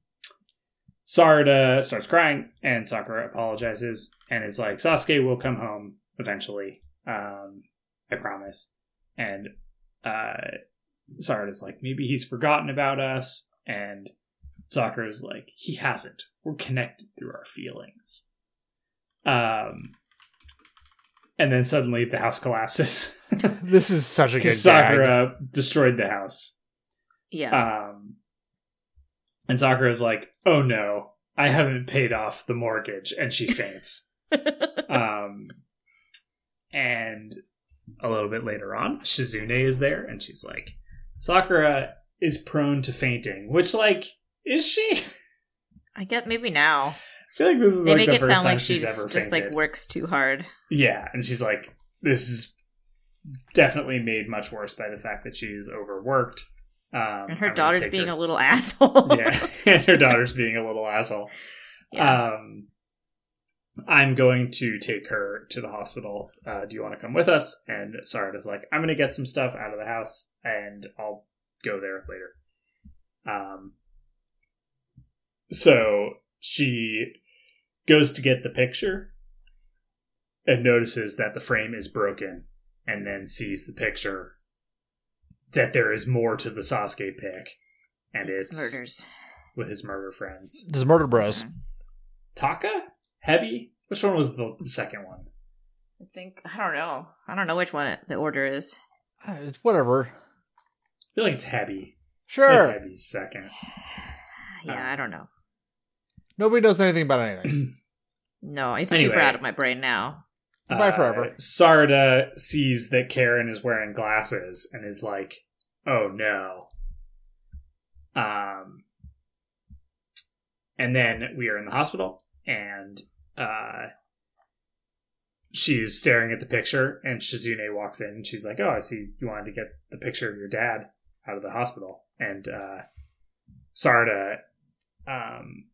Sarada starts crying, and Sakura apologizes and is like, "Sasuke will come home eventually. Um, I promise." And uh, Sarada's like, "Maybe he's forgotten about us." And Sakura's like, "He hasn't. We're connected through our feelings." Um, and then suddenly the house collapses (laughs) This is such a (laughs) good because gag. Sakura destroyed the house. Yeah. Um, and Sakura's like, "Oh no, I haven't paid off the mortgage," and she faints. (laughs) um, and a little bit later on, Shizune is there, and she's like, "Sakura is prone to fainting," which, like, is she? I get maybe now. I feel like this is They like make the it first sound time like she's, she's ever just fainted. like works too hard. Yeah, and she's like, this is definitely made much worse by the fact that she's overworked. Um, And I'm her daughter's being her- a little (laughs) asshole. (laughs) yeah, (laughs) and her daughter's being a little asshole. Yeah. Um, I'm going to take her to the hospital. Uh, do you want to come with us? And Sarada's like, I'm going to get some stuff out of the house, and I'll go there later. Um, so she goes to get the picture and notices that the frame is broken, and then sees the picture that there is more to the Sasuke pic, and it's, it's, murders. with his murder friends. There's Murder Bros. Mhm. Taka? Hebi? Which one was the, the second one? I think I don't know. I don't know which one it, the order is. Uh, Whatever. I feel like it's Hebi. Sure. like Hebi's second. (sighs) Yeah, Uh, I don't know. Nobody knows anything about anything. (clears throat) No, it's Anyway. super out of my brain now. Goodbye forever. Sarda sees that Karin is wearing glasses and is like, "Oh no." Um, and then we are in the hospital, and uh, she's staring at the picture, and Shizune walks in, and she's like, "Oh, I see you wanted to get the picture of your dad out of the hospital," and uh, Sarda um,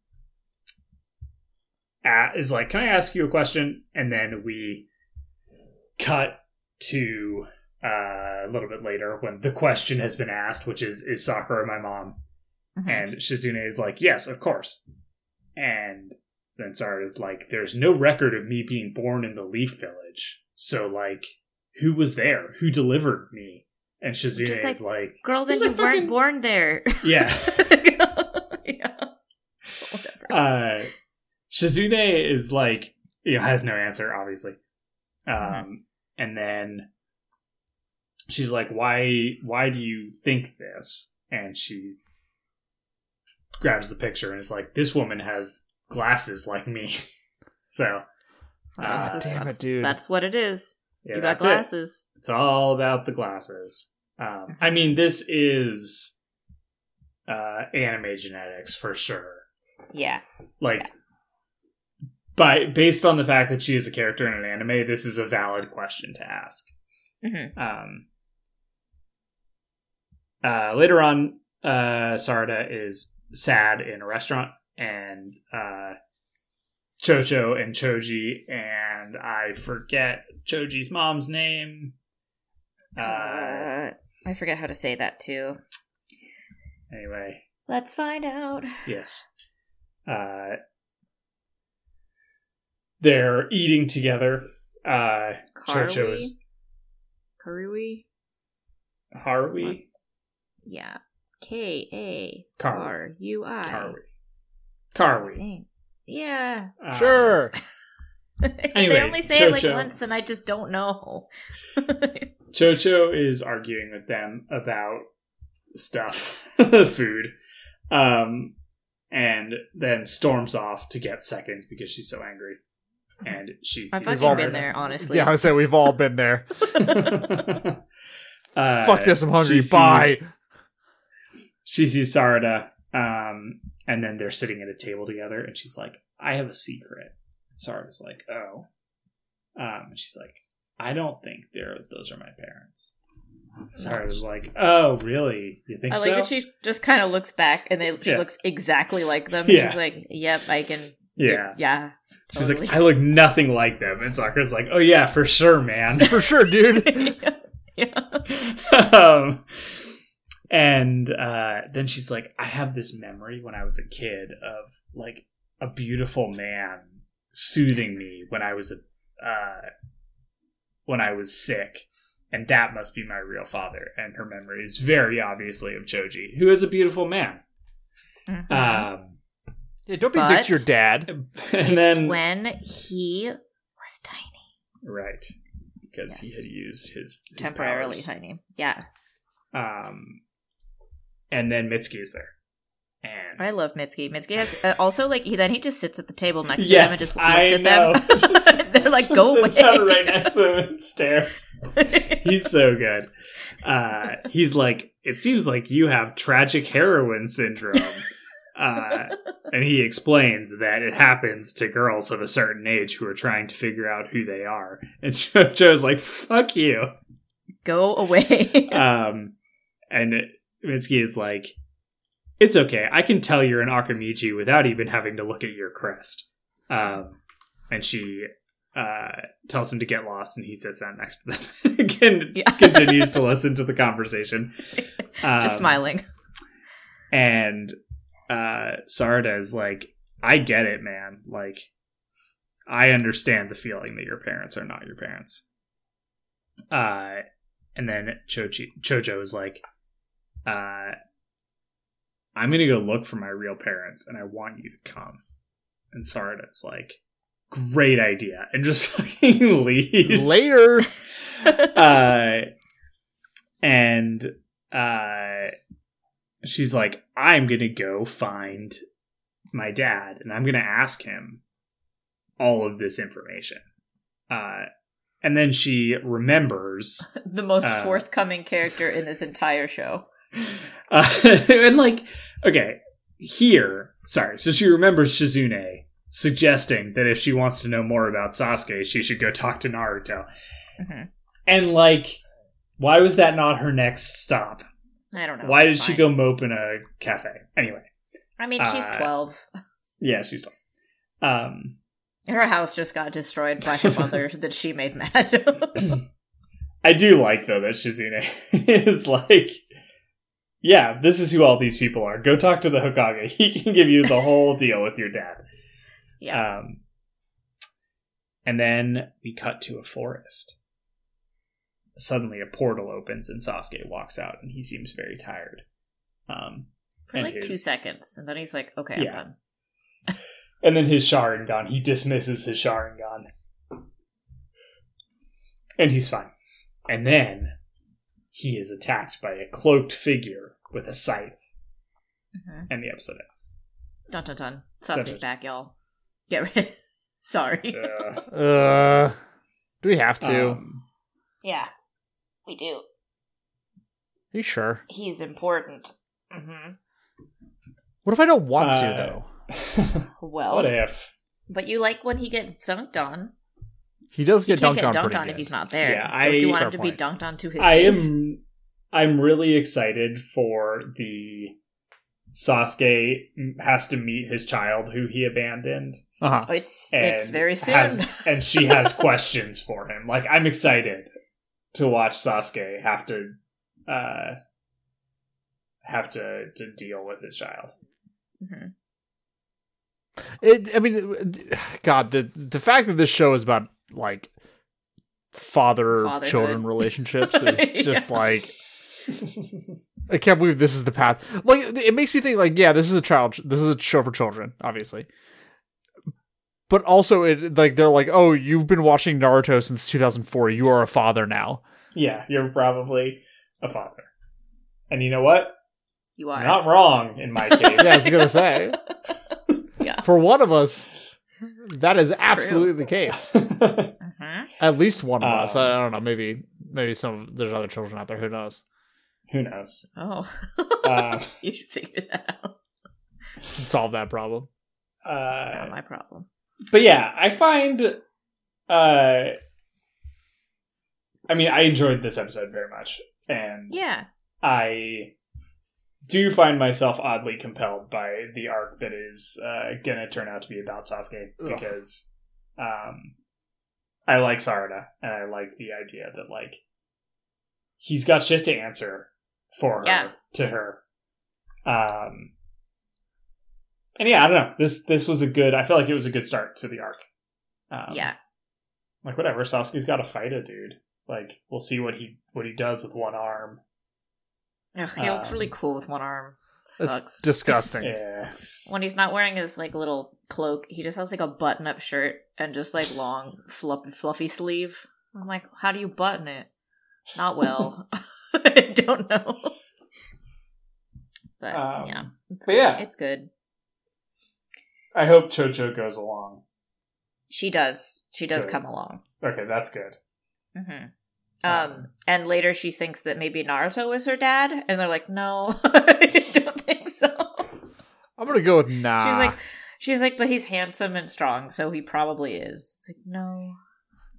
a- is like, "Can I ask you a question?" And then we cut to uh, a little bit later when the question has been asked, which is, is Sakura my mom? Mhm. And Shizune is like, yes, of course. And then Sarada's like, there's no record of me being born in the Leaf Village. So, like, who was there? Who delivered me? And Shizune Just is like, Girl, then you weren't born there. yeah. (laughs) yeah. (laughs) Whatever. uh, Shizune is like, you know, has no answer, obviously. Um, Mm-hmm. and then she's like, why, why do you think this? And she grabs the picture and is like, this woman has glasses like me. (laughs) so, That's- uh, damn it, dude. That's what it is. yeah, you got that's it. glasses. It's all about the glasses. Um, I mean, this is uh, anime genetics for sure. Yeah. Like, by based on the fact that she is a character in an anime, this is a valid question to ask. hmm Um, uh, later on, uh, Sarada is sad in a restaurant, and uh, Chocho and Choji, and I forget Choji's mom's name. Uh, Uh, I forget how to say that too. anyway, Let's find out. yes. They're eating together. Uh, Chocho is Karui? Harui. Yeah. K A Karu. R U I. Karui. Karui. Yeah. Uh, Sure. (laughs) they only say it like once, and I just don't know. (laughs) Chocho is arguing with them about stuff, (laughs) food, um, and then storms off to get seconds because she's so angry. And she I've sees all fucking been been- there, honestly. Yeah, I would say we've all been there. (laughs) Uh, Fuck this, I'm hungry. she Bye. sees- She sees Sarada, um, and then they're sitting at a table together, and she's like, "I have a secret." Sarada's like, "Oh," um, and she's like, "I don't think they're those are my parents." Sarada's like, "Oh, really? You think I like so?" that she just kind of looks back and they, she Yeah. looks exactly like them. Yeah. She's like, yep, I can. Yeah. Yeah. She's totally. like, I look nothing like them. And Sakura's like, oh yeah, for sure, man. For sure, dude. yeah. (laughs) um, and uh, then she's like, I have this memory when I was a kid of like a beautiful man soothing me when I was a uh, when I was sick, and that must be my real father. And her memory is very obviously of Choji, who is a beautiful man. Mhm. Um, Yeah, don't be a But- dick to your dad. (laughs) and it's then when he was tiny, right because he had used his, his temporarily powers. tiny. Yeah, Um, and then Mitsuki is there, and I love Mitsuki. Mitsuki has uh, also like he, then he just sits at the table next to Yes, them and just looks I at know. (laughs) them. Just- They're like, Just go away. down right next to them and stares. (laughs) He's so good. Uh, he's like, it seems like you have tragic heroine syndrome. Uh, and he explains that it happens to girls of a certain age who are trying to figure out who they are. And (laughs) Jo- Joe's like, fuck you. go away. (laughs) Um, and Mitsuki is like, it's okay. I can tell you're an Akamichi without even having to look at your crest. Um, and she uh, tells him to get lost, and he sits down next to them. (laughs) Again, Yeah. continues to listen to the conversation. just Um, smiling. And uh, is like, I get it, man. Like, I understand the feeling that your parents are not your parents. Uh, and then Chochi, Chojo is like, uh, I'm gonna go look for my real parents, and I want you to come. And Sarada's like, great idea, and just (laughs) fucking leaves Later. (laughs) uh, and uh, she's like, I'm gonna go find my dad, and I'm gonna ask him all of this information. Uh, and then she remembers, (laughs) the most uh, forthcoming character in this entire show. (laughs) uh, and like, okay, here, sorry, so she remembers Shizune suggesting that if she wants to know more about Sasuke, she should go talk to Naruto. Mhm. And like, why was that not her next stop? I don't know. Why did It's she go mope in a cafe? Anyway, I mean, she's uh, 12. yeah, she's done. Um, Her house just got destroyed by her mother (laughs) that she made mad. I do like though that Shizune (laughs) is like, yeah, this is who all these people are. Go talk to the Hokage. (laughs) He can give you the whole deal with your dad. Yeah. Um, and then we cut to a forest. Suddenly, a portal opens and Sasuke walks out, and he seems very tired. Um, For and like two seconds. And then he's like, okay, Yeah. I'm done. (laughs) (laughs) and then his Sharingan, he dismisses his Sharingan, and he's fine. And then he is attacked by a cloaked figure with a scythe, hmm and the episode ends. Dun dun dun. Dun, Sasuke's dun. back, y'all. Get ready. (laughs) Sorry. Uh, Uh, do we have to? um, yeah. We do. Are you sure? He's important. hmm What if I don't want to Uh, though? (laughs) Well, what if? but you like when he gets dunked on. He does He get can't dunked get on dunked on if he's not there. Yeah, Don't you I- want him to point. be dunked on to his I face? am. I'm really excited for the Sasuke has to meet his child who he abandoned. Uh-huh. Oh, it's it's very soon. has- and she has (laughs) questions for him. Like I'm excited to watch Sasuke have to uh have to to deal with his child. Mhm. It, I mean, God, the the fact that this show is about like father children (laughs) relationships is Yeah. just like I can't believe this is the path. Like it makes me think like yeah, this is a child this is a show for children, obviously. But also it like they're like, "Oh, you've been watching Naruto since 2004. You are a father now." yeah, you're probably a father. And you know what? you are. Not wrong in my (laughs) case. Yeah, I was going to say. yeah. For one of us, that is It's true. absolutely the case. (laughs) hmm At least one of us. Um, I don't know, maybe maybe some there's other children out there, who knows. Who knows? Oh. Uh, (laughs) you should figure that out. Solve that problem. It's uh, not my problem. But yeah, I find uh I mean, I enjoyed this episode very much and Yeah. I do find myself oddly compelled by the arc that is uh, going to turn out to be about Sasuke Ugh. because um, I like Sarada and I like the idea that like he's got shit to answer for her Yeah. to her. Um, and yeah, I don't know. This this was a good. I feel like it was a good start to the arc. Um, yeah. like whatever. Sasuke's got to fight a dude. Like we'll see what he what he does with one arm. Ugh, he looks um, really cool with one arm. It's Sucks. disgusting. Yeah. when he's not wearing his like little cloak, he just has like a button up shirt and just like long fluffy, fluffy sleeve. I'm like, how do you button it? Not well. (laughs) (laughs) I don't know. But Um, yeah, it's but good. yeah. it's good. I hope Chocho goes along. She does. She does Good. come along. Okay, that's good. hmm Um, Um, and later she thinks that maybe Naruto is her dad, and they're like, "No, (laughs) I don't think so." I'm gonna go with nah. She's like, she's like, but he's handsome and strong, so he probably is. It's like, no.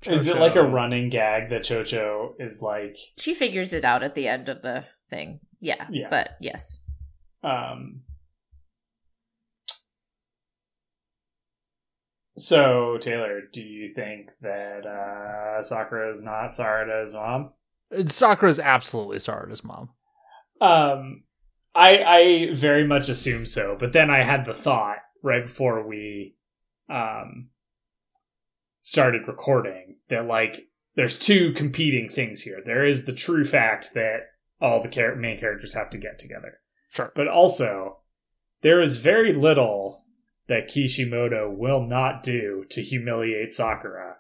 Is it like a running gag that Chocho is like She figures it out at the end of the thing. Yeah, Yeah. but yes, um So Taylor, do you think that uh Sakura is not Sarada's mom? Sakura is absolutely Sarada's mom. Um I I very much assume so, but then I had the thought right before we um started recording that like there's two competing things here. There is the true fact that all the char- main characters have to get together. Sure. But also there is very little that Kishimoto will not do to humiliate Sakura.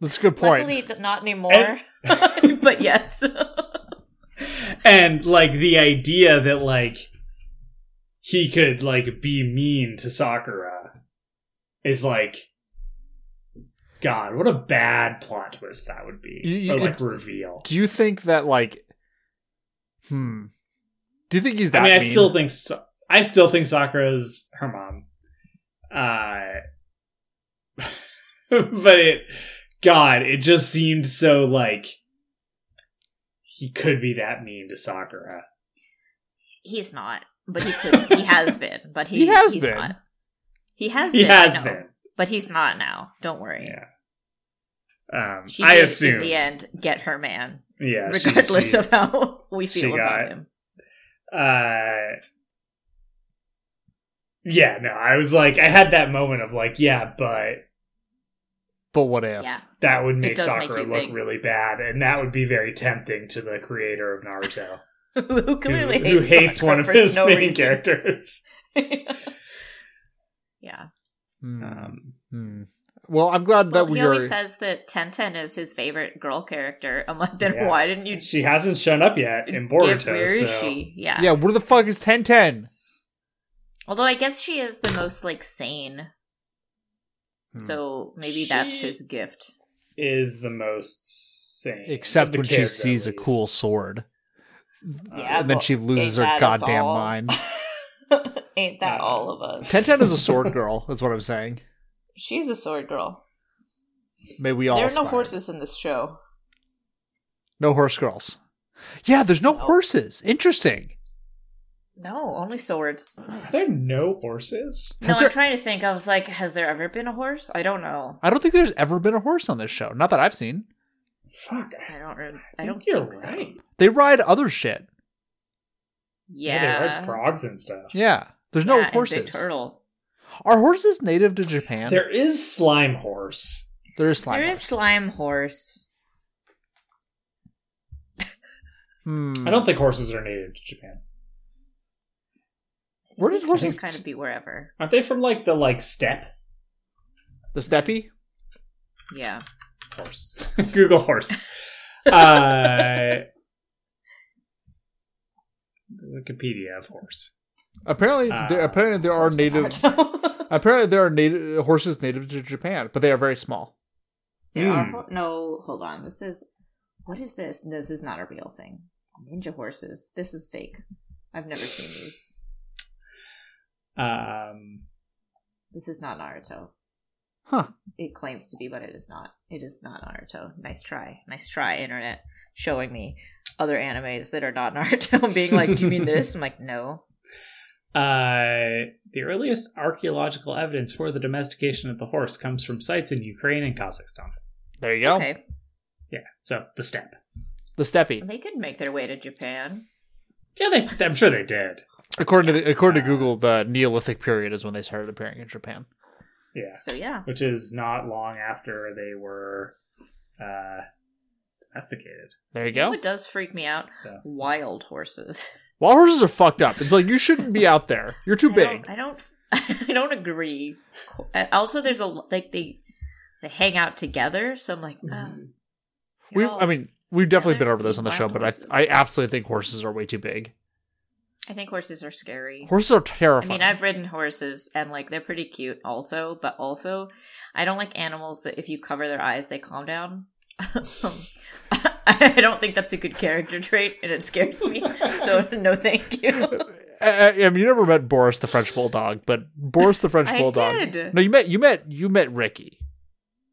That's a good point. luckily not anymore. (laughs) but yes, (laughs) and like the idea that like he could like be mean to Sakura is like God, what a bad plot twist that would be. You- you- or like it- reveal. Do you think that like hmm. Do you think he's that I mean, I still think Sa- I still think Sakura's her mom. Uh (laughs) but it God, it just seemed so like he could be that mean to Sakura. he's not. But he could. He has (laughs) been. But he, He has he's been. Not. He has He been. I has know. been. But he's not now. Don't worry. Yeah. Um, She I did, assume. in the end get her man, yeah, regardless she- of how (laughs) we she feel got- about him. uh yeah no i was like i had that moment of like yeah but But what if? Yeah. that would make does make look think. really bad and that would be very tempting to the creator of naruto (laughs) who clearly who, hates, who hates one of for his no main reason. characters (laughs) (laughs) yeah. Hmm. um Hmm. Well, I'm glad Well, that we he are. always says that Tenten is his favorite girl character. I'm like, then Yeah. why didn't you she hasn't shown up yet in boruto Where is so she? Yeah. yeah, where the fuck is Tenten? Although I guess she is the most like sane. Hmm. So maybe that's his gift. is the most sane Except when she sees a cool sword. Yeah, and then but she loses her ain't that us goddamn mind. (laughs) Ain't that Uh, all of us? Tenten is a sword (laughs) girl, that's what I'm saying. She's a sword girl. May we all There are no horses in this show. No horse girls. Yeah, there's no No. horses. Interesting. No, only swords. are there no horses No, Has I'm there- trying to think. I was like, has there ever been a horse? I don't know. I don't think there's ever been a horse on this show. Not that I've seen. fuck I don't. Re- I I don't you're think so. right They ride other shit. Yeah, they ride frogs and stuff Yeah. There's no Yeah, and Big horses. turtle. Are horses native to Japan? there is slime horse there is slime. Horse. There is horse. slime horse. Hmm. i don't think horses are native to japan Where did They horses- just kind of be wherever? Aren't they from like the like steppe the steppy. Yeah. horse? (laughs) Google horse. uh, Wikipedia of horse. Apparently, Uh, there, apparently there are native. (laughs) Apparently, there are native horses native to Japan, but they are very small. There are Hmm. no. Hold on. This is what is this? This is not a real thing. Ninja horses. This is fake. I've never seen these. Um, This is not Naruto. Huh. It claims to be, but it is not. It is not Naruto. Nice try. Nice try, internet. Showing me other animes that are not (laughs) Naruto and being like, Do you mean this? I'm like, no. uh, the earliest archaeological evidence for the domestication of the horse comes from sites in Ukraine and Kazakhstan. There you go. Okay. Yeah, so the steppe. The steppy. They could make their way to Japan. Yeah, they. I'm sure they did. According to the, according to Google, the Neolithic period is when they started appearing in Japan. Yeah, So yeah. which is not long after they were uh, domesticated. There you You know go. what does freak me out? So Wild horses. (laughs) Wild horses are fucked up. It's like you shouldn't be out there. You're too I big. don't, I don't. (laughs) I don't agree. Uh, Also, there's a like they they hang out together. So I'm like, uh, We, I mean, we've definitely been over this on the show, wild but horses. I, I absolutely think horses are way too big. I think horses are scary. Horses are terrifying. I mean, I've ridden horses and like they're pretty cute also, but also I don't like animals that if you cover their eyes they calm down. (laughs) I don't think that's a good character trait and it scares me. So (laughs) no thank you. (laughs) I, I, I mean, you never met Boris the French bulldog, but Boris the French I bulldog. did. No, you met you met you met Ricky.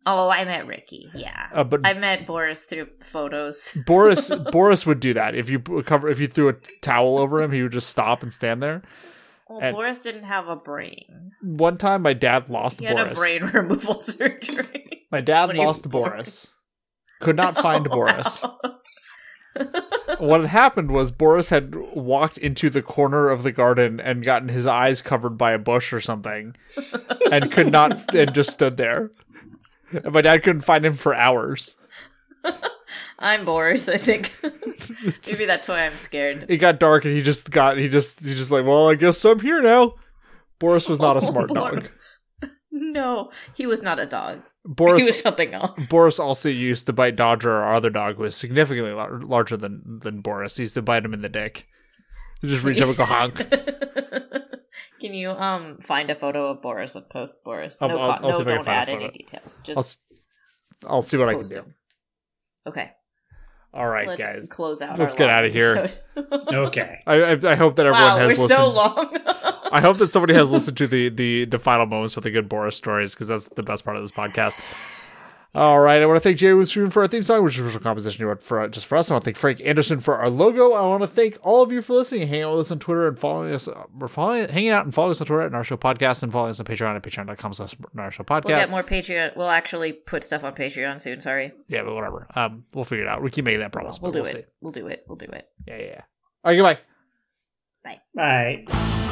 Oh, I met Ricky. Yeah. Uh, but I met Boris through photos. (laughs) Boris Boris would do that if you cover if you threw a towel over him, he would just stop and stand there. Well, And- Boris didn't have a brain. One time, my dad lost Boris. He had Boris. a brain (laughs) removal surgery. My dad What do you- lost Boris. Could not find (laughs) Oh, Boris. wow. What had happened was Boris had walked into the corner of the garden and gotten his eyes covered by a bush or something, and could not and just stood there. And (laughs) my dad couldn't find him for hours. (laughs) I'm Boris, I think. (laughs) Maybe that's why I'm scared. It got dark and he just got he just he just like well I guess I'm here now. Boris was not a Oh, smart Boris. dog. No, he was not a dog. Boris he was something else. Boris also used to bite Dodger, our other dog, who was significantly lar- larger than than Boris. He used to bite him in the dick. He just reach up and go honk. Can you um find a photo of Boris and post Boris? I'll- no, I'll- I'll no I can don't find add any photo. details. I'll, Just s- I'll see what I can do. him. Okay, All right, let's guys. close out. Let's our get out of here. (laughs) Okay. I, I I hope that everyone wow, has we're listened. so long. (laughs) I hope that somebody has listened to the the the final moments of the good Boris stories because that's the best part of this podcast. All right, I want to thank Jay Woodstream for our theme song, which was a composition for just for us. I want to thank Frank Anderson for our logo. I want to thank all of you for listening, hanging out with us on Twitter and following us. We're following, hanging out and following us on Twitter at our show podcast and following us on Patreon at patreon.com slash our show podcast. We'll get more Patreon. We'll actually put stuff on Patreon soon. Sorry. Yeah, but whatever. Um, we'll figure it out. We keep making that promise. We'll, we'll do we'll it. See. We'll do it. We'll do it. Yeah, yeah, yeah. All right, goodbye. Bye. Bye.